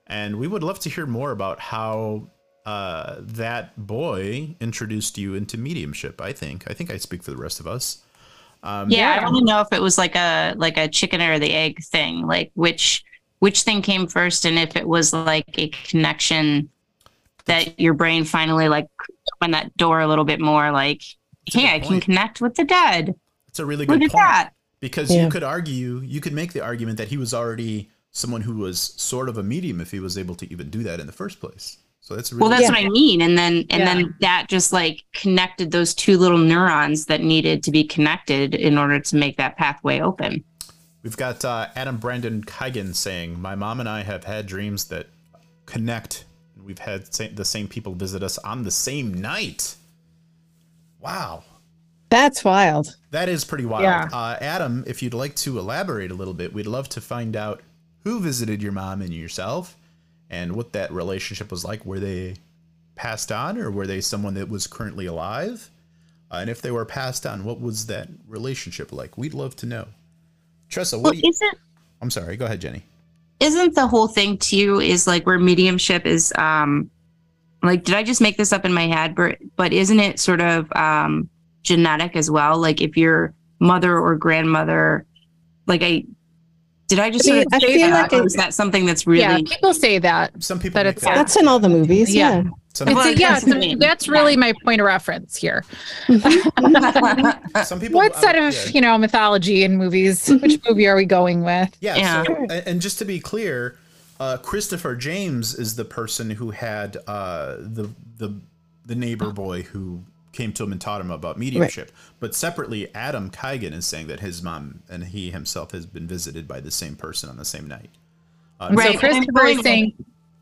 And we would love to hear more about how uh, that boy introduced you into mediumship. I think. I think I speak for the rest of us. Um, yeah, i don't know if it was like a like a chicken or the egg thing like which which thing came first and if it was like a connection that your brain finally like opened that door a little bit more like a hey good i can connect with the dead It's a really look good at point that because Yeah. you could argue, you could make the argument that he was already someone who was sort of a medium if he was able to even do that in the first place. So that's really well that's Yeah. what i mean and then and Yeah. then that just like connected those two little neurons that needed to be connected in order to make that pathway open We've got uh, Adam Brandon Kigan saying, "My mom and I have had dreams that connect. We've had sa- the same people visit us on the same night." Wow, That's wild. that is pretty wild. Yeah. Uh, Adam, if you'd like to elaborate a little bit, we'd love to find out who visited your mom and yourself, and what that relationship was like. Were they passed on, or were they someone that was currently alive? Uh, and if they were passed on, what was that relationship like? We'd love to know. Tressa, what well do you? isn't I'm sorry. Go ahead, Jenny. isn't the whole thing too is like where mediumship is um like did i just make this up in my head but but isn't it sort of um genetic as well like if your mother or grandmother like i did i just I sort mean, of I say feel that like or it- is that something that's really Yeah, people say that. Some people But make it's- that. That's in all the movies. Yeah. Yeah. Some, It's a, yeah, that's what I it's- mean. that's really my point of reference here. some people. What set um, of yeah. you know mythology in movies? Which movie are we going with? Yeah. Yeah. So, and, and just to be clear, uh, Christopher James is the person who had uh, the the the neighbor boy who came to him and taught him about mediumship. But separately, Adam Kigan is saying that his mom and he himself has been visited by the same person on the same night. Uh, Right. So and Christopher I'm is saying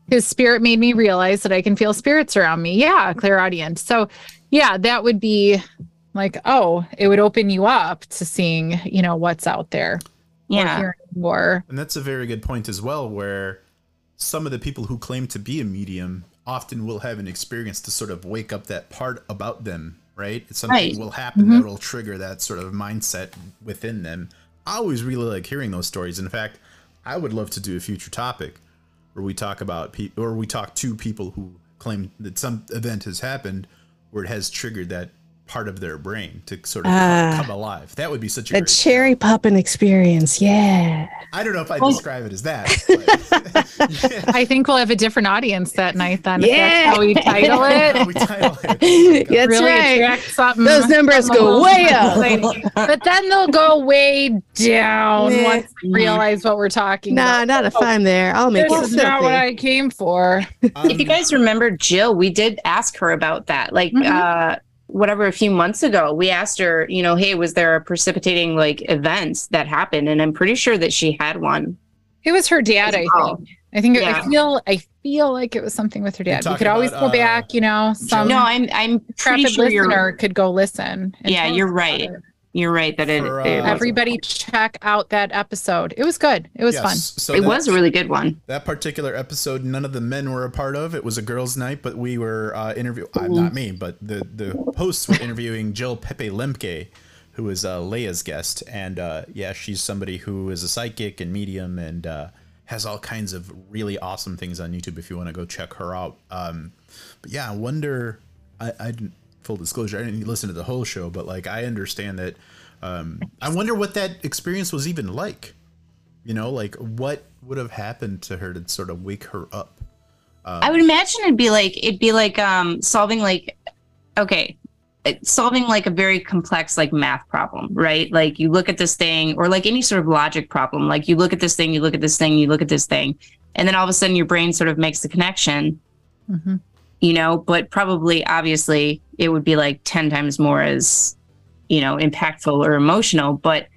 his spirit made me realize that I can feel spirits around me. Yeah, clear audience. So yeah, that would be like, oh, it would open you up to seeing, you know, what's out there. Yeah. hearing more. And that's a very good point as well, where some of the people who claim to be a medium often will have an experience to sort of wake up that part about them, right? It's something Right. will happen mm-hmm. that will trigger that sort of mindset within them. I always really like hearing those stories. In fact, I would love to do a future topic where we talk about people or we talk to people who claim that some event has happened where it has triggered that part of their brain to sort of Ah. come alive. That would be such a The great cherry popping experience. Yeah. I don't know if I describe it as that. but- I think we'll have a different audience that night then. Yeah. That's how we title it. we title it. That's really right. something. Those numbers go way up. But then they'll go way down Nah. once they realize what we're talking Nah, about. not if I'm there. I'll make it. This it is not what. I came for. if you guys remember Jill, we did ask her about that. Like Mhm. uh whatever a few months ago, we asked her, you know, hey, was there a precipitating like events that happened? And I'm pretty sure that she had one. It was her dad, I think. I think it, I feel I feel like it was something with her dad. We could always about, go uh, back, you know. Some no, I'm I'm pretty intrepid sure listener you're could go listen. Yeah, you're about right. It. you're right that it, For, uh, was- Everybody check out that episode. It was good. It was fun. So it that- was a really good one. that particular episode. None of the men were a part of. It was a girls' night, but we were uh, interview. Uh, not me, but the the hosts were interviewing Jill Pepe Lemke, who is uh, Leia's guest, and uh, yeah, she's somebody who is a psychic and medium and uh, has all kinds of really awesome things on YouTube. If you want to go check her out. Um, but yeah, I wonder. I, I didn't full disclosure. I didn't listen to the whole show, but like I understand that. Um, I wonder what that experience was even like. You know, like what would have happened to her to sort of wake her up? I would imagine it'd be like it'd be like um solving like okay solving like a very complex like math problem right like you look at this thing or like any sort of logic problem like you look at this thing you look at this thing you look at this thing and then all of a sudden your brain sort of makes the connection Mhm. You know but probably obviously it would be like 10 times more as you know impactful or emotional but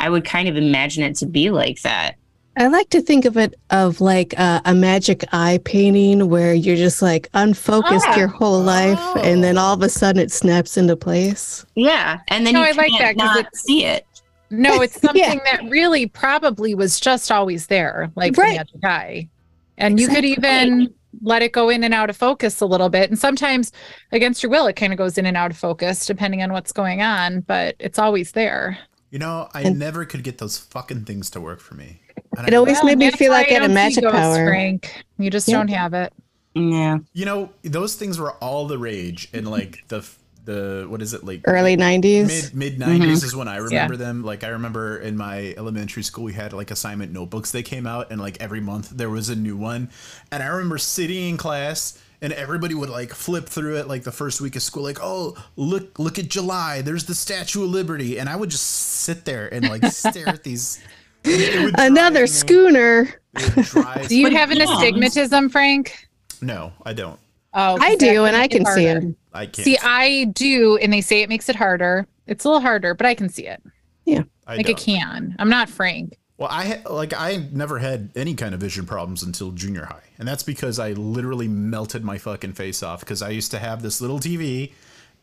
i would kind of imagine it to be like that I like to think of it of like uh, a magic eye painting where you're just like unfocused Ah. your whole life, and then all of a sudden it snaps into place. yeah and then No, you I like can't that 'cause not it's- see it No, it's Yeah. something that really probably was just always there, like Right. the magic eye. And you could even let it go in and out of focus a little bit. And sometimes against your will, it kind of goes in and out of focus depending on what's going on, but it's always there. You know, I And- never could get those fucking things to work for me. And It I- always made me feel like I had a don't magic ghosts, power. Frank. You just Yeah. don't have it. yeah you know, those things were all the rage in like the the what is it like Early '90s. mid mid mm-hmm. 90s is when I remember them. Like I remember in my elementary school we had like assignment notebooks they came out and like every month there was a new one. And I remember sitting in class and everybody would like flip through it like the first week of school like, "Oh, look look at July. There's the Statue of Liberty." And I would just sit there and like stare at these it drive Another schooner. it would drive- Do you have an astigmatism, Frank? No, I don't. Oh, I 'cause do, and I can it see harder. it. I can't. See, I do, and they say it makes it harder. It's a little harder, but I can see it. Yeah, I Like don't. it can. I'm not Frank. Well, I ha- like I never had any kind of vision problems until junior high, and that's because I literally melted my fucking face off because I used to have this little TV,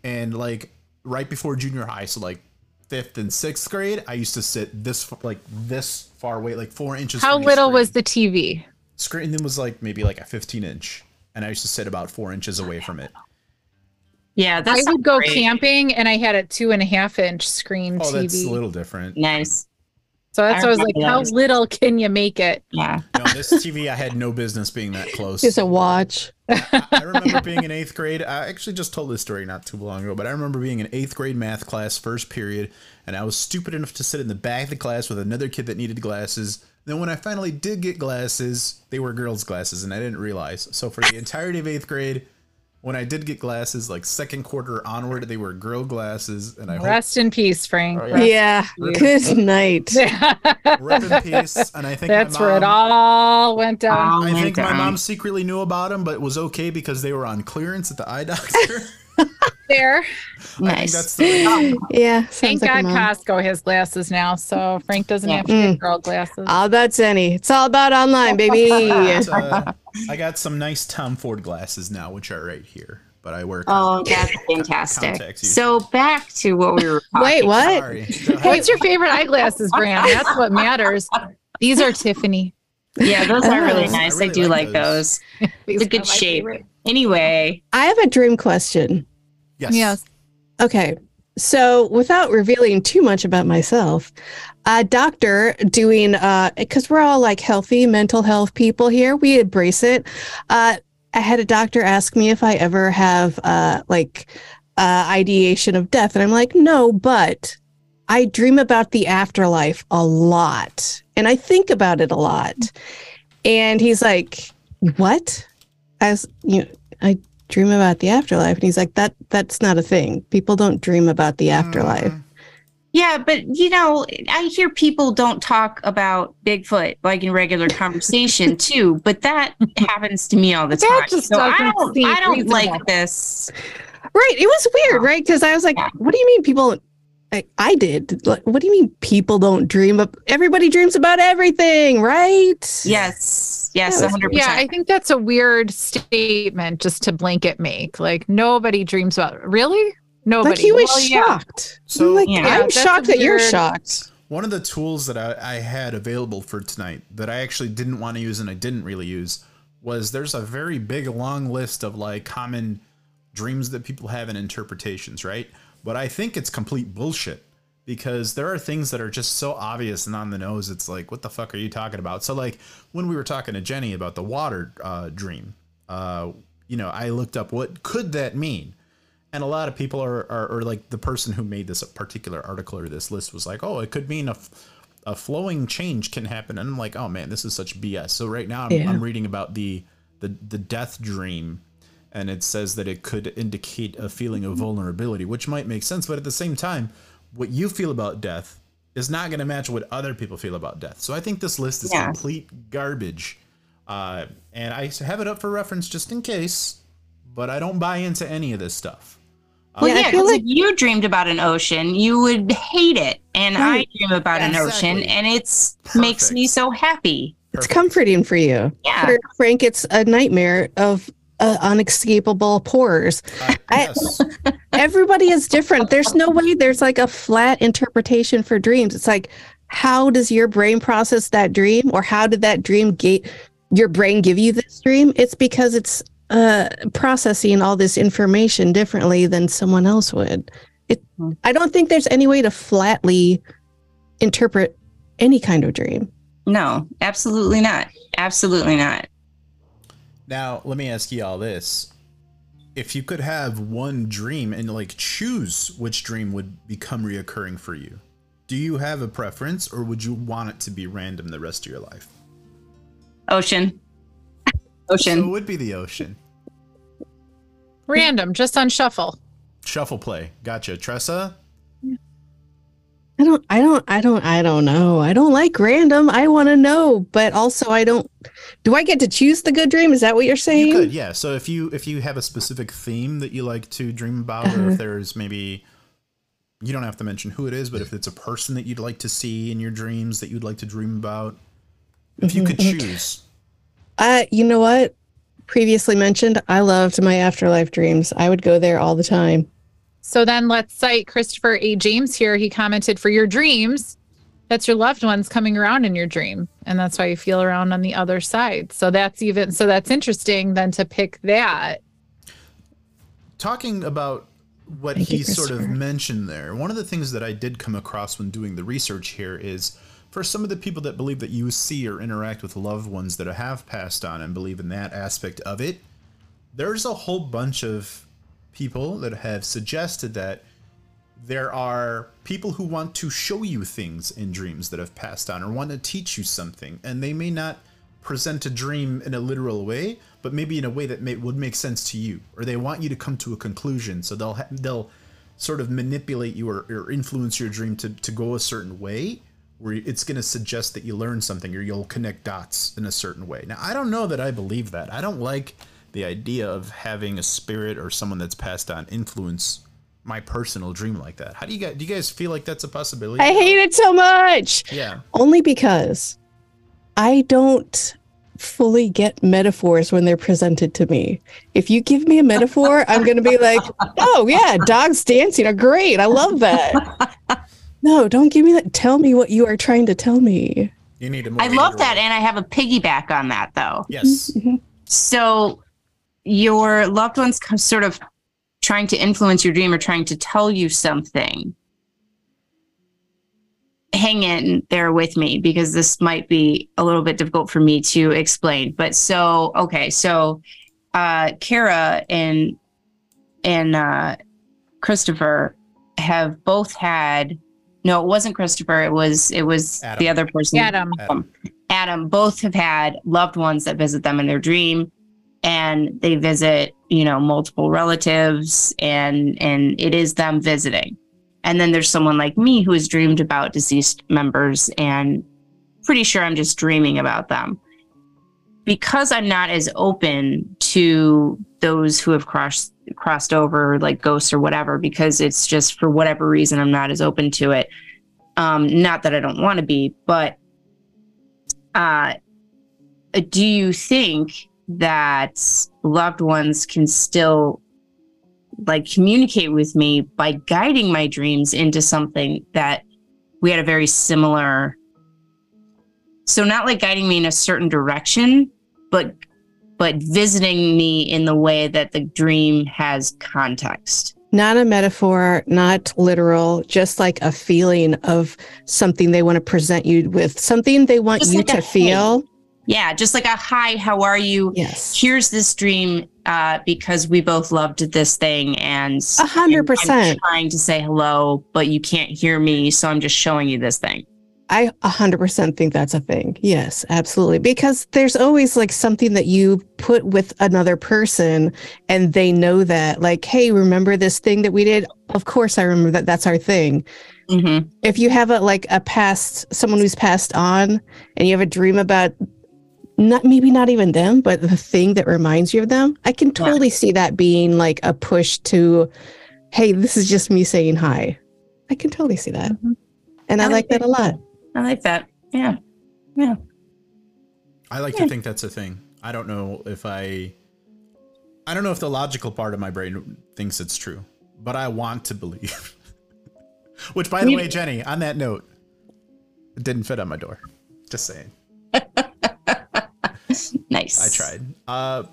and like right before junior high, so like fifth and sixth grade, I used to sit this like this far away, like four inches. How from little screen. was the TV? screen? Then was like maybe like a fifteen inch, and I used to sit about four inches away from it. yeah that's I would go great. camping and I had a two and a half inch screen TV. Oh, that's a little different. nice so that's I I was like, remember how little can you make it? yeah No, this TV I had no business being that close. It's a watch. I remember being in eighth grade. I actually just told this story not too long ago, but I remember being in eighth grade math class, first period, and I was stupid enough to sit in the back of the class with another kid that needed glasses. Then when I finally did get glasses, they were girls' glasses, and I didn't realize. So for the entirety of eighth grade, when I did get glasses, like second quarter onward, they were girl glasses, and I hope Rest in peace, Frank. Oh, Yeah. Good night. Rest in peace. And I think That's my where it all went down. I my think my God. mom secretly knew about them, but was okay because they were on clearance at the eye doctor. there. I think Nice. that's the Yeah. Thank like God. Costco has glasses now, so Frank doesn't Yeah. have to get girl glasses. All about Zenni. It's all about online, baby. But, uh, I got some nice Tom Ford glasses now, which are right here. But I wear. Oh, that's fantastic. So back to what we were talking Wait, what? Sorry. Go. What's your favorite eyeglasses brand? That's what matters. These are Tiffany. Yeah, those are really nice. I I, do like like those. those. It's a good shape. favorite. Anyway, I have a dream question. Yes. Yes. Okay. So, without revealing too much about myself, a doctor doing, uh, because we're all like healthy mental health people here, we embrace it. Uh, I had a doctor ask me if I ever have, uh, like, uh, ideation of death. And I'm like, no, but I dream about the afterlife a lot and I think about it a lot. And he's like, what? As you know, I dream about the afterlife. And he's like, that that's not a thing. People don't dream about the afterlife. Mm, yeah, but you know, I hear people don't talk about Bigfoot like in regular conversation too, but that happens to me all the That time. so I don't I don't like this. Right. It was weird, right? Because I was like, Yeah. what do you mean people I, I did. Like, what do you mean people don't dream of everybody dreams about everything, right? Yes. Yes, Yeah, 100%. Yeah, I think that's a weird statement just to blanket make. Like nobody dreams about really? Nobody. Like he was Well, yeah. shocked. So- I'm like, Yeah, I'm shocked that you're shocked. One of the tools that I, I had available for tonight that I actually didn't want to use and I didn't really use was there's a very big long list of like common dreams that people have and interpretations, right? But I think it's complete bullshit because there are things that are just so obvious and on the nose. It's like, what the fuck are you talking about? So like when we were talking to Jenny about the water uh, dream, uh, you know, I looked up what could that mean, and a lot of people are, are, or like the person who made this particular article or this list was like, oh, it could mean a, f- a flowing change can happen, and I'm like, oh man, this is such BS. So right now I'm, Yeah. I'm reading about the the the death dream, and it says that it could indicate a feeling of vulnerability, which might make sense, but at the same time, what you feel about death is not going to match what other people feel about death. So I think this list is Yeah. complete garbage. Uh, and I have it up for reference just in case, but I don't buy into any of this stuff. Well, Yeah, yeah, because like- if you dreamed about an ocean, you would hate it. And Right. I dream about an ocean, and it's makes me so happy. It's comforting for you. Yeah. For Frank, it's a nightmare of uh, unescapable pores. Uh, I- Everybody is different. There's no way there's like a flat interpretation for dreams. It's like, how does your brain process that dream, or how did that dream get your brain give you this dream? It's because it's uh, processing all this information differently than someone else would. It. Hmm. I don't think there's any way to flatly interpret any kind of dream. No, absolutely not. Absolutely not. Now, let me ask you all this. If you could have one dream and like choose which dream would become reoccurring for you, do you have a preference or would you want it to be random the rest of your life? Ocean. So it would be the ocean. Random, just on shuffle. Shuffle play. Gotcha. Tressa? I don't, I don't, I don't, I don't know. I don't like random. I want to know, but also I don't. Do I get to choose the good dream? Is that what you're saying? You could, yeah. So if you if you have a specific theme that you like to dream about, or Uh-huh. if there's maybe you don't have to mention who it is, but if it's a person that you'd like to see in your dreams that you'd like to dream about, if you could Mm-hmm. choose, Uh, you know what? Previously mentioned, I loved my afterlife dreams. I would go there all the time. So then let's cite Christopher A. James here. He commented for your dreams. That's your loved ones coming around in your dream. And that's why you feel around on the other side. So that's even so that's interesting then to pick that. talking about what Thank he you, sort of mentioned there, one of the things that I did come across when doing the research here is for some of the people that believe that you see or interact with loved ones that have passed on and believe in that aspect of it, there's a whole bunch of people that have suggested that there are people who want to show you things in dreams that have passed on or want to teach you something and they may not present a dream in a literal way, but maybe in a way that may, would make sense to you, or they want you to come to a conclusion. So they'll ha- they'll sort of manipulate you or, or influence your dream to, to go a certain way where it's going to suggest that you learn something or you'll connect dots in a certain way. Now, I don't know that I believe that. I don't like the idea of having a spirit or someone that's passed on influence my personal dream like that. How do you guys do you guys feel like that's a possibility? I hate it so much. Yeah. Only because I don't fully get metaphors when they're presented to me. If you give me a metaphor, I'm going to be like, "Oh yeah, dogs dancing are great. I love that." No, don't give me that. Tell me what you are trying to tell me. You need to I love that, and I have a piggyback on that though. Yes. Mm-hmm. So your loved ones come sort of trying to influence your dream or trying to tell you something. Hang in there with me because this might be a little bit difficult for me to explain. But so okay, so uh Kara and and uh Christopher have both had no, it wasn't Christopher, it was it was Adam. the other person. Adam. Adam. Adam both have had loved ones that visit them in their dream and they visit, you know, multiple relatives and and it is them visiting. And then there's someone like me who has dreamed about deceased members and pretty sure I'm just dreaming about them. Because I'm not as open to those who have crossed crossed over like ghosts or whatever because it's just for whatever reason I'm not as open to it. Um not that I don't want to be, but uh, do you think that loved ones can still like communicate with me by guiding my dreams into something that we had a very similar so not like guiding me in a certain direction but but visiting me in the way that the dream has context Not a metaphor, not literal, just like a feeling of something they want to present you with, something they want Just you like to feel. Yeah just like a hi how are you Yes. here's this dream uh, because we both loved this thing and A hundred percent trying to say hello but you can't hear me so i'm just showing you this thing I 100% think that's a thing. Yes, absolutely. Because there's always like something that you put with another person and they know that, like, hey, remember this thing that we did? Of course, I remember that. That's our thing. mm-hmm. If you have a like a past, someone who's passed on and you have a dream about not maybe not even them, but the thing that reminds you of them, I can totally see that being like a push to, hey, this is just me saying hi. I can totally see that. Mhm. And I I like like that a lot. i like that yeah yeah I like to think that's a thing. I don't know if I I don't know if the logical part of my brain thinks it's true, but I want to believe. Which by the You- way, Jenny, on that note, it didn't fit on my door. Just saying. I tried. Uh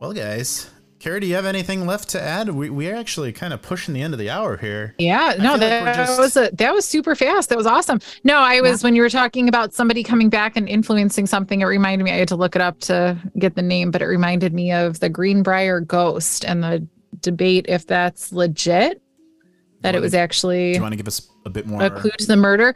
well guys, Carrie, do you have anything left to add? We we're actually kind of pushing the end of the hour here. Yeah, feel no, that we're just- was a that was super fast. That was awesome. No, I was when you were talking about somebody coming back and influencing something. It reminded me. I had to look it up to get the name, but it reminded me of the Greenbrier ghost and the debate if that's legit. That it was Do actually you want to give us a bit more a clue to the murder.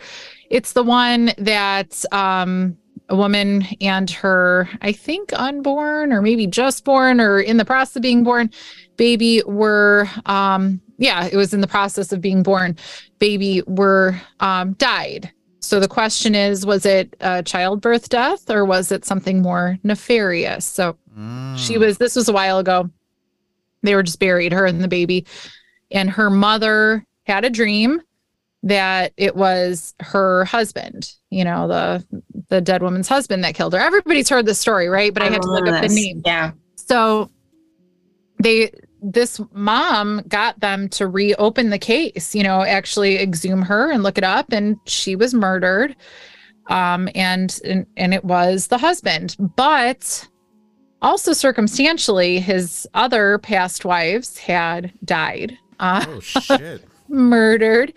It's the one that um, a woman and her, I think, unborn or maybe just born or in the process of being born baby were, um, yeah, it was in the process of being born. Baby were um, died. So the question is, was it a childbirth death or was it something more nefarious? So Mm. she was this was a while ago they were just buried her and the baby and her mother had a dream that it was her husband you know the the dead woman's husband that killed her. Everybody's heard this story right? But i, had to look remember up the name. yeah. So they this mom got them to reopen the case you know actually exhume her and look it up and she was murdered um and and, and it was the husband. But also circumstantially his other past wives had died. Uh Oh shit. Murdered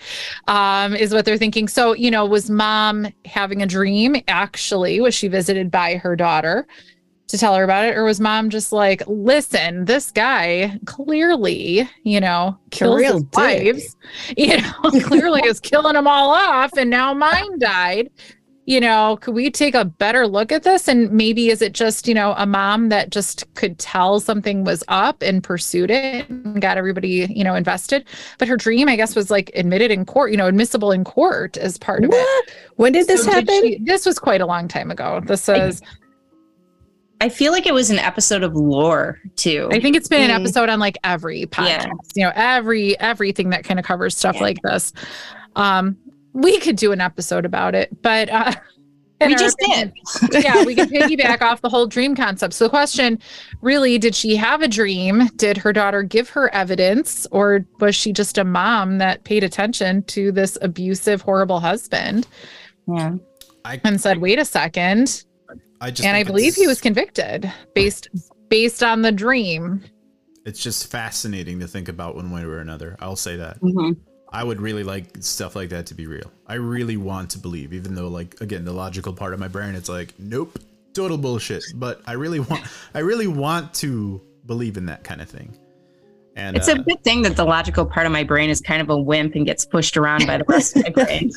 um is what they're thinking. So you know was mom having a dream? Actually was she visited by her daughter to tell her about it? Or was mom just like listen this guy clearly you know kills real his dick." wives you know clearly is killing them all off and now mine died you know, could we take a better look at this? And maybe is it just, you know, a mom that just could tell something was up and pursued it and got everybody, you know, invested? But her dream, I guess, was like admitted in court, you know, admissible in court as part of it. When did this So did happen? she- this was quite a long time ago. This is, I feel like it was an episode of Lore too. I think it's been an Mm. episode on like every podcast, Yeah. you know, every everything that kind of covers stuff Yeah. like this. Um, we could do an episode about it, but uh, we our just opinion- did. yeah, we can piggyback off the whole dream concept. So the question really, did she have a dream? Did her daughter give her evidence? Or was she just a mom that paid attention to this abusive, horrible husband Yeah. I and said, wait a second. I just And I believe he was convicted based based on the dream. It's just fascinating to think about one way or another. I'll say that. Mhm. I would really like stuff like that to be real. I really want to believe, even though, like, again, the logical part of my brain, it's like, nope, total bullshit. But I really want, I really want to believe in that kind of thing. And It's uh, a good thing that the logical part of my brain is kind of a wimp and gets pushed around by the rest of my brain.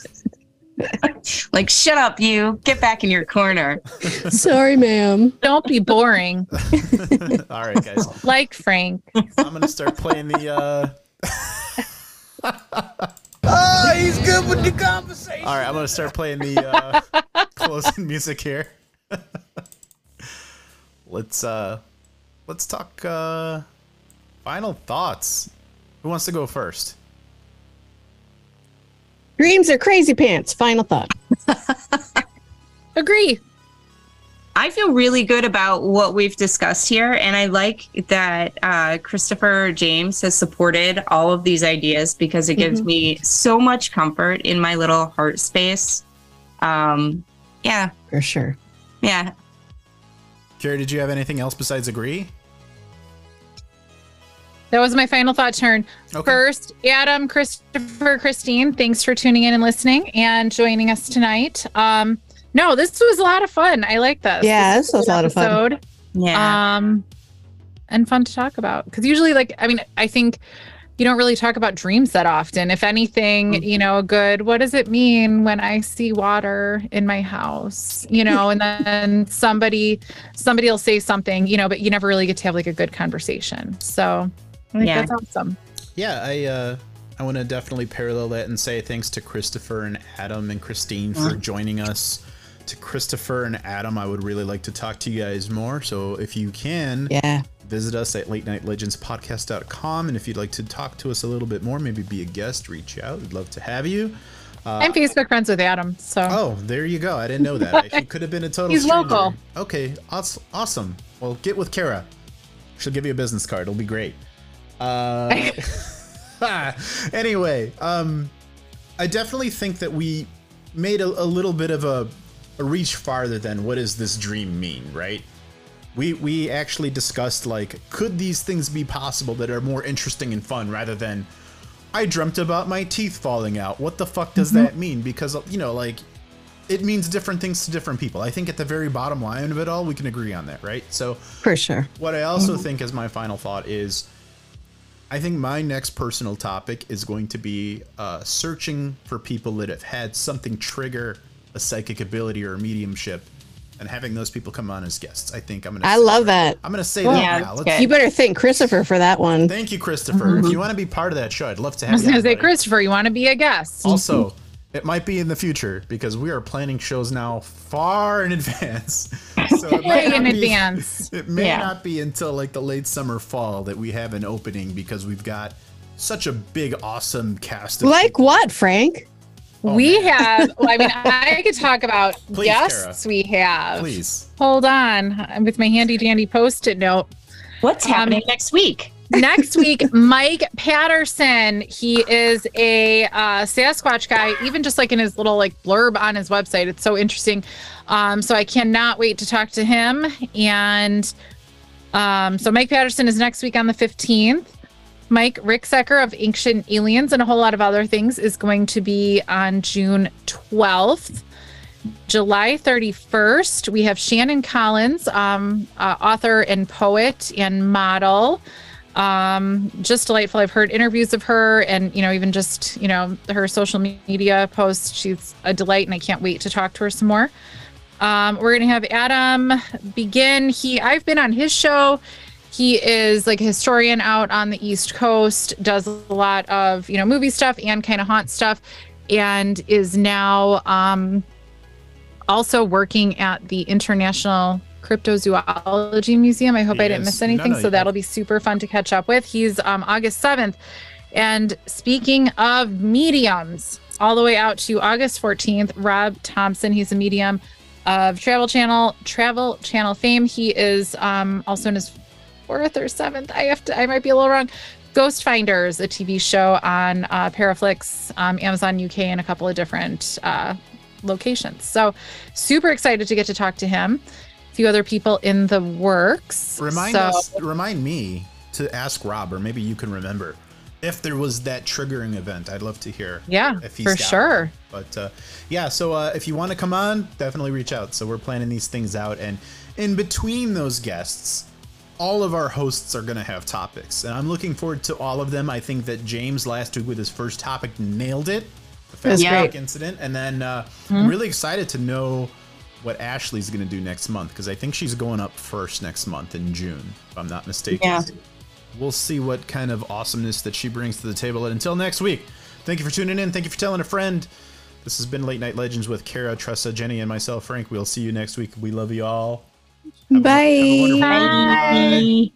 like, shut up, you. Get back in your corner. Sorry, ma'am. Don't be boring all right, guys. like Frank. I'm gonna start playing the. uh Oh, he's good with the conversation. All right, I'm gonna start playing the uh, closing music here. let's uh, let's talk uh, final thoughts. Who wants to go first? Dreams are crazy pants. Final thought. Agree. I feel really good about what we've discussed here, and I like that uh, Christopher James has supported all of these ideas because it gives me so much comfort in my little heart space. Um, yeah, For sure. yeah. Carrie, did you have anything else besides agree? That was my final thought turn. Okay. First, Adam, Christopher, Christine, thanks for tuning in and listening and joining us tonight. Um, no, this was a lot of fun. I like this. Yeah, This this was a lot of fun. episode. Yeah. Um, and fun to talk about because usually, like, I mean, I think you don't really talk about dreams that often. If anything, Mm-hmm. you know, a good, what does it mean when I see water in my house? You know, and then somebody, somebody will say something, you know, but you never really get to have like a good conversation. So I think Yeah. that's awesome. Yeah, I uh, I want to definitely parallel that and say thanks to Christopher and Adam and Christine for joining us. To Christopher and Adam, I would really like to talk to you guys more. So if you can, Yeah. visit us at late night legends podcast.com and if you'd like to talk to us a little bit more maybe be a guest reach out. We'd love to have you. I'm Facebook friends with Adam, so. Oh there you go. I didn't know that. I could have been a total He's stranger. local. okay awesome. Well get with kara. She'll give you a business card. It'll be great. Uh anyway um i definitely think that we made a, a little bit of a, a reach farther than what does this dream mean right we we actually discussed like could these things be possible that are more interesting and fun rather than I dreamt about my teeth falling out. What the fuck does that mean? Because you know, like it means different things to different people. I think at the very bottom line of it all, we can agree on that, right? So For sure. what I also think as my final thought is I think my next personal topic is going to be uh, searching for people that have had something trigger a psychic ability or a mediumship and having those people come on as guests. I think I'm gonna I love that. that. I'm gonna say Yeah, that now. Let's- You better thank Christopher for that one. Thank you, Christopher. If mm-hmm. you want to be part of that show, I'd love to I have was you. gonna say, buddy. Christopher, you want to be a guest? Also, it might be in the future because we are planning shows now far in advance. So it Way in be- advance. It may Yeah. not be until like the late summer fall that we have an opening because we've got such a big, awesome cast. Of Like people. what, Frank? We have. Well, I mean, I could talk about Please, guests we have. Please. Hold on, I'm with my handy dandy post-it note. What's Um, happening next week? Next week, Mike Patterson. He is a uh, Sasquatch guy. Even just like in his little like blurb on his website, it's so interesting. Um, so I cannot wait to talk to him. And um, so Mike Patterson is next week on the 15th. Mike Ricksecker of Ancient Aliens and a whole lot of other things is going to be on June 12th. July 31st, we have Shannon Collins, um, uh, author and poet and model. Um, just delightful. I've heard interviews of her and, you know, even just, you know, her social media posts. She's a delight and I can't wait to talk to her some more. Um, we're going to have Adam begin. He, I've been on his show. He is like a historian out on the East Coast, does a lot of, you know, movie stuff and kind of haunt stuff, and is now um, also working at the International Cryptozoology Museum. I hope He I didn't is. miss anything. no, so that'll be super fun to catch up with. He's um, August 7th. And speaking of mediums, all the way out to August 14th, Rob Thompson, he's a medium of Travel Channel, Travel Channel fame. He is um, also in his fourth or seventh. I have to, I might be a little wrong. Ghost Finders, a TV show on uh, Paraflix, um, Amazon UK, and a couple of different uh, locations. So, super excited to get to talk to him. A few other people in the works. Remind so, us, remind me to ask Rob, or maybe you can remember if there was that triggering event. I'd love to hear. Yeah, if he's for sure. But uh, yeah, so uh, if you want to come on, definitely reach out. So we're planning these things out, and in between those guests, all of our hosts are going to have topics, and I'm looking forward to all of them. I think that James last week with his first topic nailed it, the fast track incident, and then uh, I'm really excited to know what Ashley's going to do next month because I think she's going up first next month in June, if I'm not mistaken. Yeah. We'll see what kind of awesomeness that she brings to the table. And until next week, thank you for tuning in. Thank you for telling a friend. This has been Late Night Legends with Kara, Tressa, Jenny, and myself, Frank. We'll see you next week. We love you all. Bye. wonderful Bye.